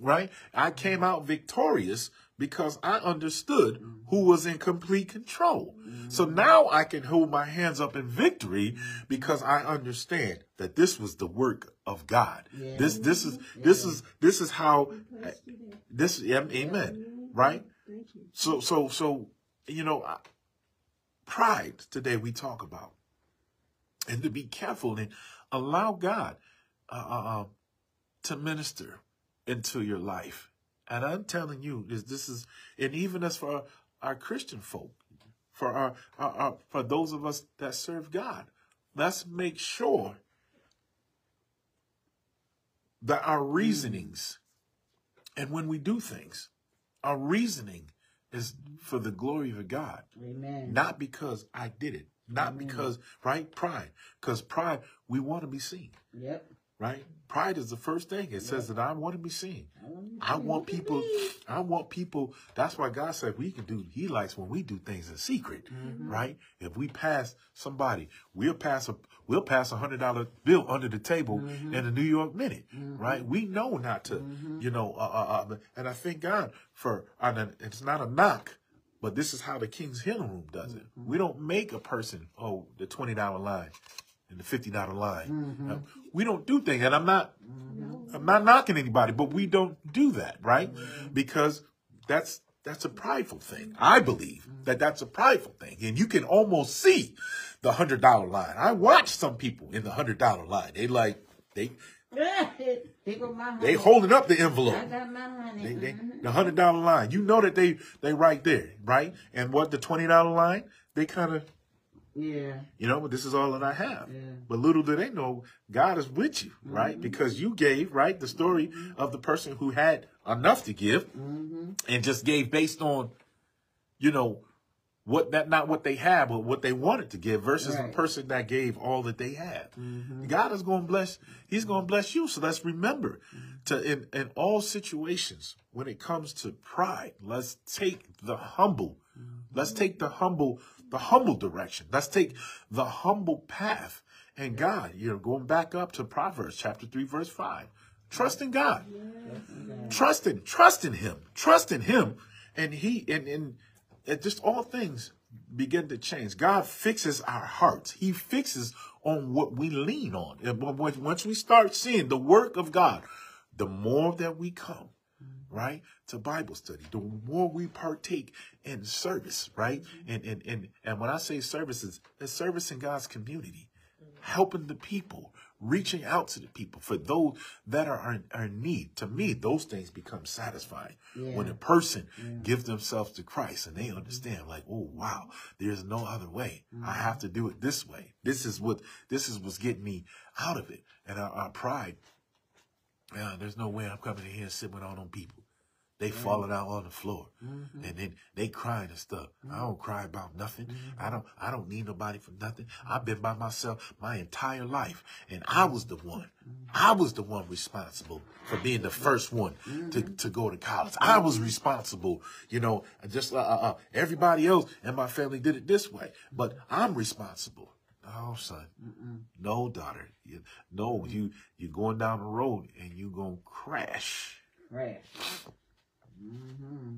right? I came out victorious because I understood who was in complete control. So now I can hold my hands up in victory because I understand that this was the work of God. Yeah. This, this is, this is, this is how, Bless you there. this, amen, right? Thank you. So, so, so, you know, pride today we talk about, and to be careful and allow God uh, uh, uh, to minister into your life. And I'm telling you, this, this is, and even as for our Christian folk, for our, our, our for those of us that serve God, let's make sure that our reasonings, and when we do things, our reasoning is for the glory of God, Amen. not because I did it, not because, right? Pride. Because pride, we want to be seen, Yep. Right? Pride is the first thing. It says that I want to be seen. I want you I to want look at people. I want people, that's why God said we can do, he likes when we do things in secret, Mm-hmm. right? If we pass somebody, we'll pass a, we'll pass a hundred dollar bill under the table Mm-hmm. in a New York minute, right? We know not to, you know, uh, uh, uh, and I thank God for, and it's not a knock, but this is how the King's Healing Room does it. Mm-hmm. We don't make a person, oh, the $20 line and the $50 line. Mm-hmm. Uh, we don't do things, and I'm not, I'm not knocking anybody, but we don't do that, right? Because that's that's a prideful thing. I believe that that's a prideful thing, and you can almost see the hundred dollar line. I watch some people in the hundred dollar line. They like they Here go my honey. they holding up the envelope. I got my honey. They, they, the hundred dollar line. You know that they they right there, right? And what the twenty dollar line? They kind of Yeah. you know, but this is all that I have. Yeah. But little do they know, God is with you, right? Because you gave, right, the story of the person who had enough to give Mm-hmm. and just gave based on, you know, what that not what they had, but what they wanted to give versus Right. the person that gave all that they had. Mm-hmm. God is going to bless. He's going to bless you. So let's remember to in in all situations when it comes to pride, let's take the humble. Let's take the humble the humble direction. Let's take the humble path. And God, you know, going back up to Proverbs chapter 3 verse 5. Trust in God. Trust in trust in him. Trust in him and he and and it just all things begin to change. God fixes our hearts. He fixes on what we lean on. And once we start seeing the work of God, the more that we come, right, to Bible study, the more we partake in service, right? Mm-hmm. And and and and when I say services, it's service in God's community, helping the people, reaching out to the people for those that are, are, are in need. To me, those things become satisfying when a person gives themselves to Christ and they mm-hmm. understand, like, oh wow, there's no other way. I mm-hmm. have to do it this way. This is what this is what's getting me out of it. And our, our pride, yeah, there's no way I'm coming in here and sitting with all them people. They mm. falling out on the floor, Mhm. and then they crying and stuff. I mm-hmm. don't cry about nothing. Mm-hmm. I don't. I don't need nobody for nothing. I've been by myself my entire life, and I mm-hmm. was the one. I was the one responsible for being the first one to, to go to college. I was responsible, you know. Just uh, uh, uh, everybody else and my family did it this way, but I'm responsible. No, son. No, daughter. You, no, you you're going down the road and you gonna crash. Crash. Mm-hmm.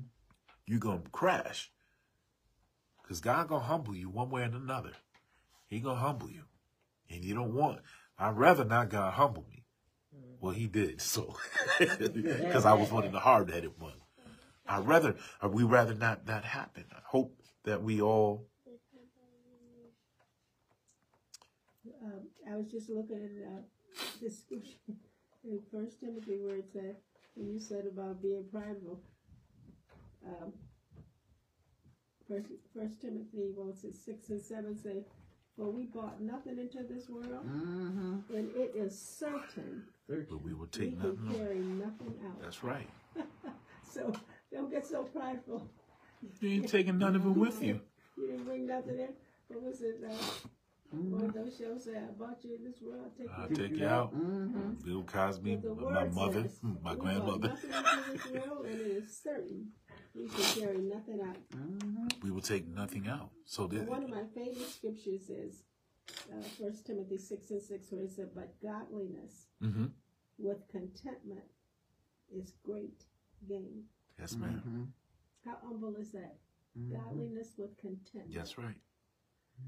you gonna crash. Cause God gonna humble you one way or another. He gonna humble you. And you don't want I'd rather not God humble me. Well he did, so because I was one of the hard headed ones. I'd rather or we rather not that happen. I hope that we all Um, I was just looking at, uh, the scripture in First Timothy where it said, when you said about being prideful, um, First, First Timothy, what was six and seven say, for we brought nothing into this world, Mm-hmm. and it is certain but we will we take can nothing. carry nothing out. That's right. So, don't get so prideful. You ain't taking none of it with you. You didn't bring nothing in. What was it? Uh, one of those shows say, "I brought you in this world. I'll take I'll you." take you out. Mm-hmm. Bill Cosby, my mother, says, my grandmother. Nothing into this world, and it is certain we can carry nothing out. Mm-hmm. We will take nothing out. So And one of my favorite scriptures is uh, First Timothy six and six, where it said, "But godliness hmm with contentment is great gain." Yes, ma'am. Mm-hmm. How humble is that? Godliness with contentment. That's right.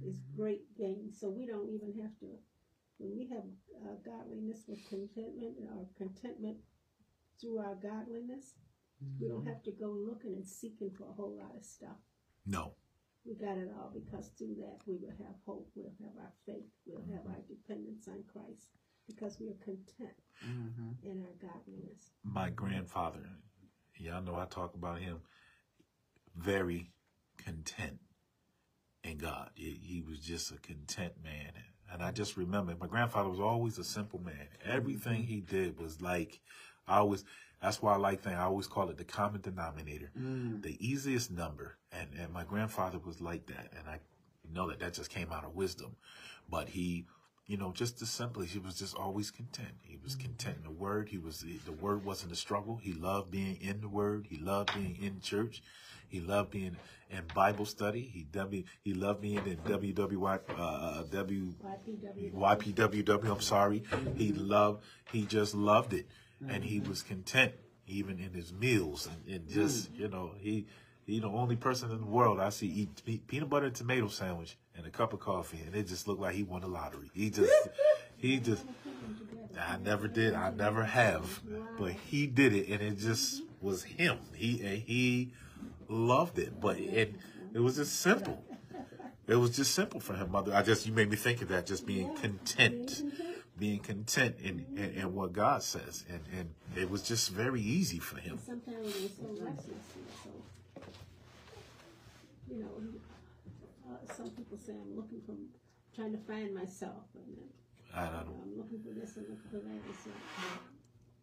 is great gain. So we don't even have to, when we have uh, godliness with contentment or contentment through our godliness, we don't have to go looking and seeking for a whole lot of stuff. No. We got it all because through that we will have hope, we'll have our faith, we'll have our dependence on Christ because we are content Mm-hmm. in our godliness. my grandfather, y'all know I talk about him, very content in God. He, he was just a content man. And I just remember my grandfather was always a simple man. Everything he did was like, I always, that's why I like things. I always call it the common denominator, Mm-hmm. the easiest number. And, and my grandfather was like that. And I know that that just came out of wisdom. But he, you know, just as simply, he was just always content. He was content in the word. He was, the word wasn't a struggle. He loved being in the word. He loved being in church. He loved being in Bible study. He w, he loved being in WWY, uh, W, YPW. YPWW. I'm sorry. He loved. He just loved it, and he was content even in his meals, and, and mm. just you know he. He the only person in the world I see eat pe- peanut butter and tomato sandwich and a cup of coffee, and it just looked like he won the lottery. He just, he just, I never did, I never have, but he did it, and it just was him. He and he loved it, but it it was just simple. It was just simple for him, mother. I just you made me think of that, just being content, being content in, in, in what God says, and and it was just very easy for him. Sometimes so restless so, you know, uh, some people say I'm looking for, trying to find myself, and then I don't. Know. I'm looking for this and looking for that. So,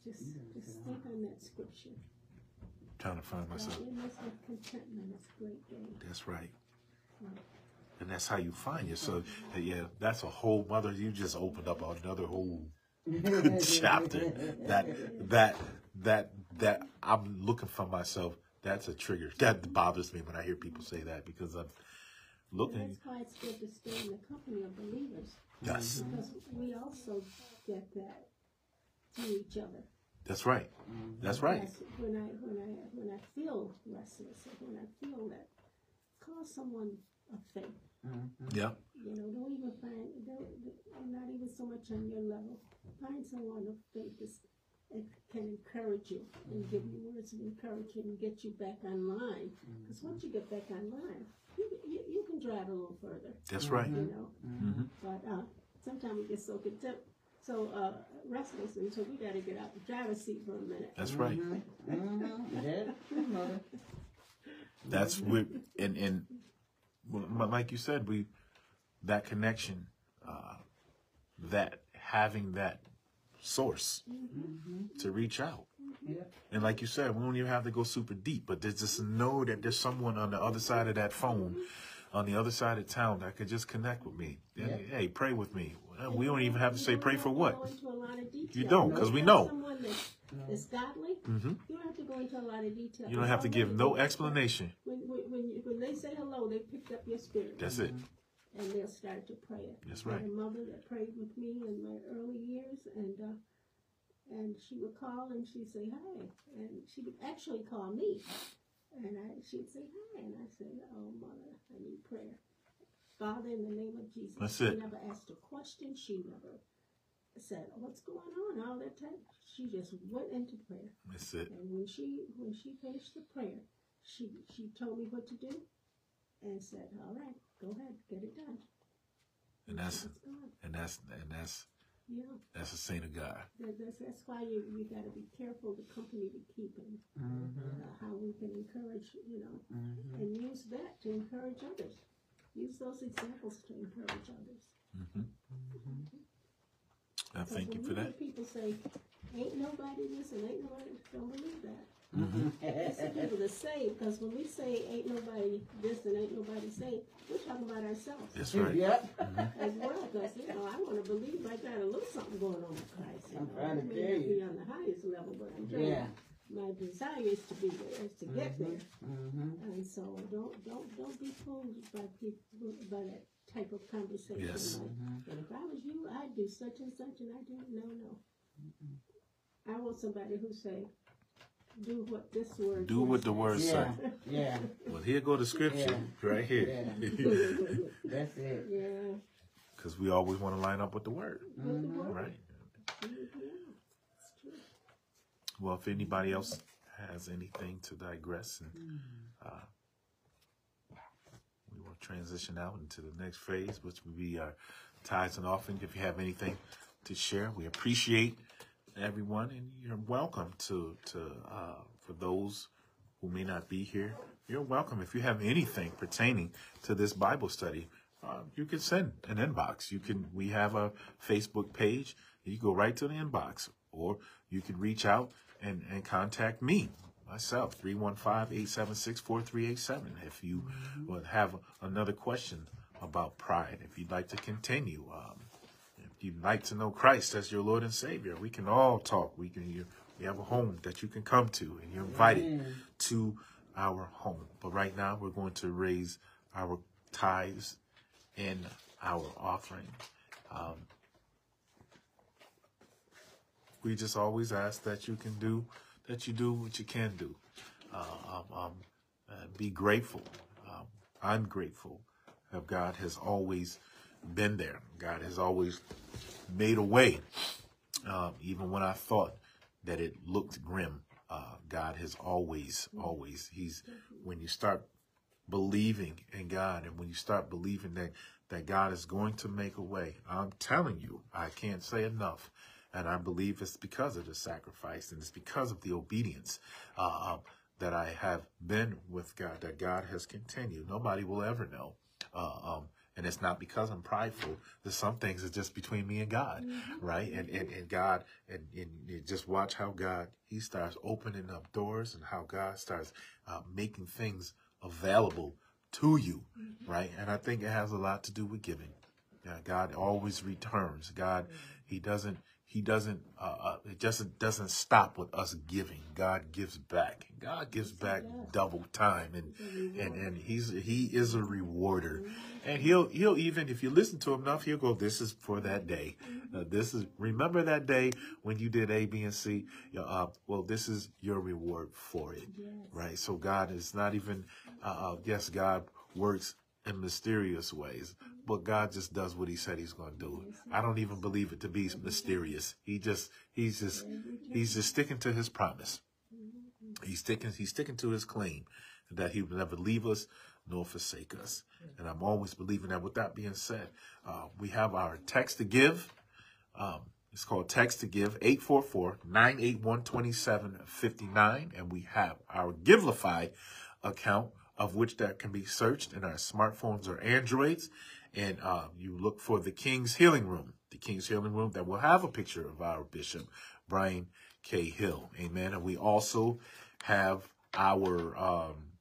just, just think on that scripture. I'm trying to find myself. Contentment is great. That's right. And that's how you find yourself. And yeah, that's a whole mother. You just opened up another whole chapter. That that that that I'm looking for myself. That's a trigger. That bothers me when I hear people say that because I'm And looking. that's why it's good to stay in the company of believers. Yes, Because we also get that through each other. that's right. That's right. Yes, When I when I when I feel restless or when I feel that, call someone of faith. Yeah. You know, don't even find don't, don't- even so much on your level. Find someone of faith that's, that can encourage you and give you words of encouragement and get you back online. Because once you get back online, you, you you can drive a little further. That's right. You know, but uh, sometimes we get so content, so uh, restless, and so we got to get out the driver's seat for a minute. That's right. Mm-hmm. That's true, mother. That's we and and well, like you said, we that connection, uh, that having that source mm-hmm. to reach out. Mm-hmm. Yeah. And like you said, we don't even have to go super deep, but there's just know that there's someone on the other side of that phone, mm-hmm. on the other side of town that could just connect with me. Yeah. Hey, pray with me. Well, We don't even have to say pray for what. go into a lot of detail. You don't, because we If know. That's godly, hmm you don't have to go into a lot of detail. You don't have to give no explanation. When, when, when, you- when they say hello, they picked up your spirit. That's it. and they'll start to pray. it. That's I had right. a mother that prayed with me in my early years, and uh, and she would call and she'd say hi, and she would actually call me, and I she'd say hi, and I said, "Oh, mother, I need prayer." Father, in the name of Jesus. That's she it. never asked a question. She never said, "What's going on?" All that time. She just went into prayer. That's it. And when she when she finished the prayer, she she told me what to do, and said, "All right, go ahead, get it done." And that's and that's and that's Yeah, that's the saint of God. that, that's that's why you you got to be careful the company we keep and Mm-hmm. uh, how we can encourage, you know, Mm-hmm. and use that to encourage others. Use those examples to encourage others. hmm I 'Cause thank you when for hear that. People say, "Ain't nobody this and ain't nobody." Don't believe that. hmm It's the people that say, because when we say ain't nobody this and ain't nobody say, we're talking about ourselves That's right. Yep. as well. Because you know, I want to believe I got a little something going on with Christ. You I'm know, trying to I may tell you. be on the highest level, but I'm trying. Yeah. My desire is to be there, is to get there. Mm-hmm. And so don't don't don't be fooled by people by that type of conversation. Yes. Like, and if I was you, I'd do such and such, and I do no no. I want somebody who say, do what this word. Do what the says." word say. Yeah. Yeah. Well, here go the scripture right here. That's it. Yeah. Because we always want to line up with the word, With the word. right? Yeah, it's true. Well, if anybody else has anything to digress, and uh, we will transition out into the next phase, which will be our tithes and offering. If you have anything to share, we appreciate everyone, and you're welcome to to uh, for those who may not be here. You're welcome if you have anything pertaining to this Bible study. Uh, you can send an inbox. You can. We have a Facebook page. You go right to the inbox, or you can reach out and, and contact me myself 315-876-4387 if you would have another question about pride if you'd like to continue um, if you'd like to know christ as your lord and savior we can all talk. We can you, we have a home that you can come to and you're invited to our home. But right now we're going to raise our tithes and our offering. Um, we just always ask that you can do that you do what you can do. Uh, um, um, and be grateful. Um, i'm grateful that god has always been there. God has always made a way. Um, even when i thought that it looked grim uh, god has always always he's when you start believing in God and when you start believing that that God is going to make a way, I'm telling you, I can't say enough. And I believe it's because of the sacrifice and it's because of the obedience uh, um, that I have been with God, that God has continued. Nobody will ever know. Uh, um, and it's not because I'm prideful. There's some things are just between me and God, right? And, and, and God, and, and you just watch how God, he starts opening up doors and how God starts uh, making things available to you, right? And I think it has a lot to do with giving. Yeah, God always returns. God, He doesn't. He doesn't. Uh, uh, it just doesn't stop with us giving. God gives back. God gives back double time, and and and He's He is a rewarder, and He'll He'll even if you listen to Him enough, He'll go. This is for that day. Uh, this is remember that day when you did A, B, and C. Uh, well, this is your reward for it, right? So God is not even. Uh, uh, yes, God works in mysterious ways, but God just does what He said He's going to do. I don't even believe it to be mysterious. He just, He's just, He's just sticking to His promise. He's sticking, He's sticking to His claim that He will never leave us nor forsake us. And I'm always believing that. With that being said, uh, we have our text to give. Um, it's called Text to Give, 844-981-2759. And we have our Givelify account, of which that can be searched in our smartphones or Androids. And uh, you look for the King's Healing Room. the King's Healing Room that will have a picture of our Bishop, Brian K. Hill. Amen. And we also have our um,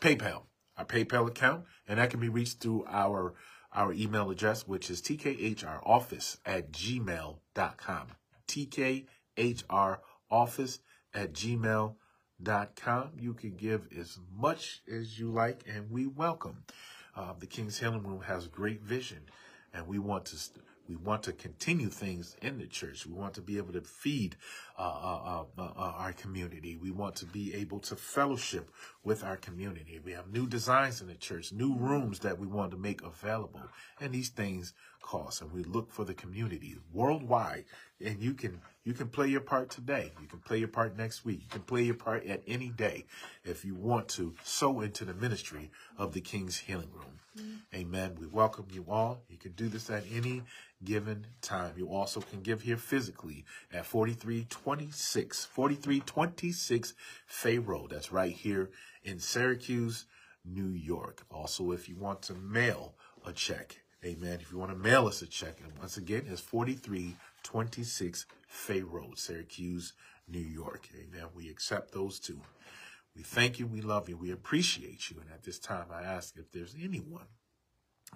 PayPal, our PayPal account, and that can be reached through our our email address, which is tkhroffice at gmail.com. tkhroffice at gmail.com. You can give as much as you like, and we welcome. Uh, the King's Healing Room has great vision, and we want to we want to continue things in the church. We want to be able to feed uh, uh, uh, uh, our community. We want to be able to fellowship with our community. We have new designs in the church, new rooms that we want to make available, and these things cost. And we look for the community worldwide. And you can you can play your part today. You can play your part next week. You can play your part at any day if you want to sow into the ministry of the King's Healing Room. Mm-hmm. Amen. We welcome you all. You can do this at any given time. You also can give here physically at 4326, 4326 Fay Road. That's right here in Syracuse, New York. Also, if you want to mail a check, amen. If you want to mail us a check, and once again, it's 4326 Fay Road, Syracuse, New York. Amen. We accept those too. We thank you. We love you. We appreciate you. And at this time, I ask if there's anyone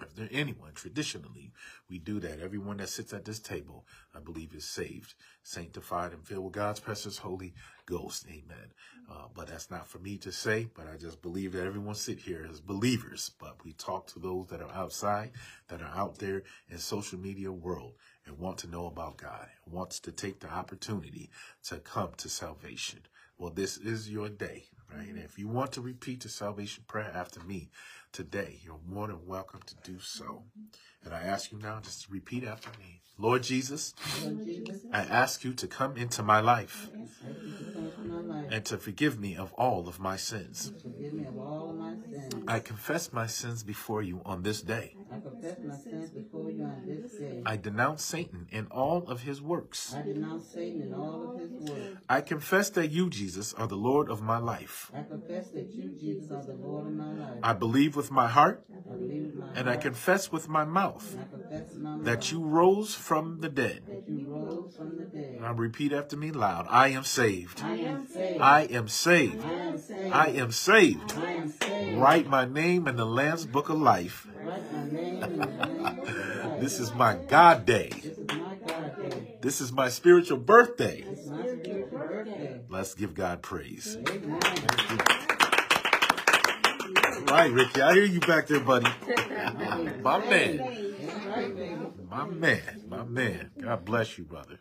if there anyone, traditionally, we do that. Everyone that sits at this table, I believe, is saved, sanctified, and filled with God's precious Holy Ghost. Amen. Uh, but that's not for me to say, but I just believe that everyone sit here as believers. But we talk to those that are outside, that are out there in social media world and want to know about God, wants to take the opportunity to come to salvation. Well, this is your day, right? And if you want to repeat the salvation prayer after me, today, you're more than welcome to do so. And I ask you now just repeat after me. Lord Jesus, Lord Jesus, I ask you to come into my life I thank you for coming to my life. and to forgive me of all of my sins. Of my sins. I confess my sins before you on this day. I confess my sins before you on this day. I denounce Satan and all of his works. I denounce Satan and all of his works. I confess that you, Jesus, are the Lord of my life. I confess that you, Jesus, are the Lord of my life. I believe with my heart I with my and heart, confess with my mouth and I confess with my mouth that you rose from the dead. that you rose from the dead. Now repeat after me loud. I am saved. I am saved. I am saved. I am saved. I am saved. I am saved. Write my name in the Lamb's Book of Life. Write my name in the name of life. This is my God day. This is my God day. This is my spiritual birthday. This is my spiritual birthday. Let's give God praise. Right, Ricky, I hear you back there, buddy. My man. That's right, baby. My man. My man. God bless you, brother.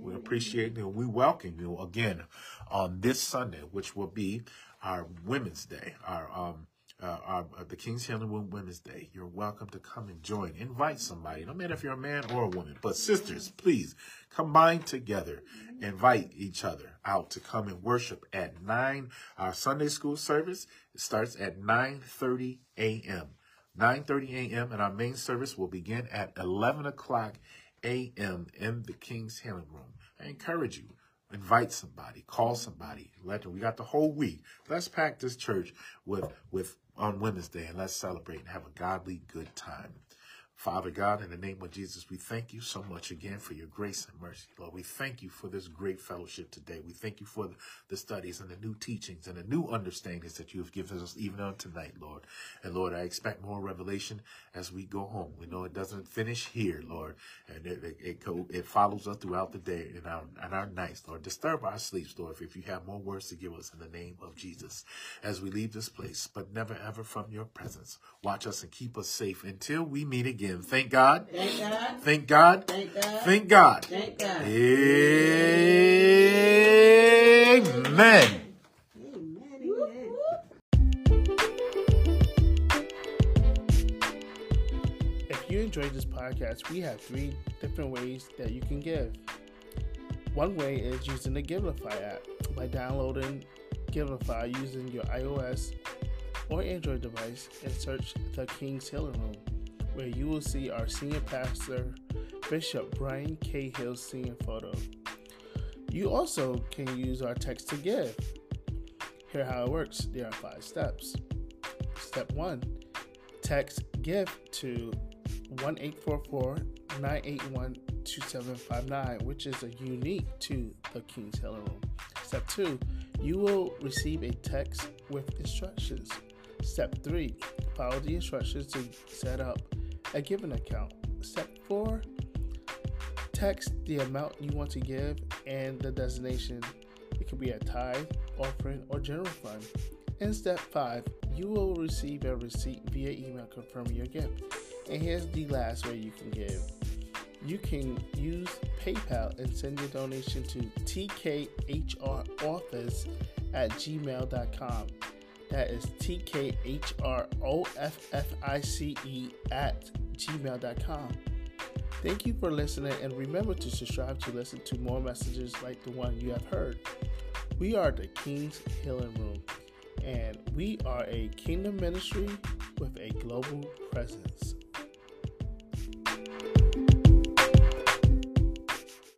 We appreciate you. We welcome you again on this Sunday, which will be our Women's Day, our um, uh, our, uh, the King's Healing Room Women's Day. You're welcome to come and join. Invite somebody, no matter if you're a man or a woman. But sisters, please combine together. Invite each other out to come and worship at nine. Our Sunday school service starts at nine thirty a.m. 9:30 a.m. and our main service will begin at 11 o'clock a.m. in the King's Healing Room. I encourage you, invite somebody, call somebody, let them. We got the whole week. Let's pack this church with with on Women's Day and let's celebrate and have a godly good time. Father God, in the name of Jesus, we thank you so much again for your grace and mercy, Lord. We thank you for this great fellowship today. We thank you for the, studies and the new teachings and the new understandings that you have given us even on tonight, Lord. And Lord, I expect more revelation as we go home. We know it doesn't finish here, Lord, and it it, it, it follows us throughout the day and our and our nights, Lord. Disturb our sleeps, Lord, if you have more words to give us in the name of Jesus as we leave this place, but never ever from your presence. Watch us and keep us safe until we meet again. Thank God. Thank God. Thank God. Thank God. Thank God. Thank God. Amen. Amen, amen. If you enjoyed this podcast, we have three different ways that you can give. One way is using the Givelify app by downloading Givelify using your iOS or Android device and search the King's Healing Room, where you will see our senior pastor, Bishop Brian K. Hill's senior photo. You also can use our text to give. Here how it works. There are five steps. Step one, text give to 1 844 981 2759, which is a unique to the King's Healing Room. Step 2, you will receive a text with instructions. Step 3, follow the instructions to set up a given account. Step 4, text the amount you want to give and the designation. It could be a tithe, offering, or general fund. In step 5, you will receive a receipt via email confirming your gift. And here's the last way you can give. You can use PayPal and send your donation to tkhroffice at gmail.com. That is T-K-H-R-O-F-F-I-C-E at gmail.com. Thank you for listening and remember to subscribe to listen to more messages like the one you have heard. We are the King's Healing Room and we are a kingdom ministry with a global presence.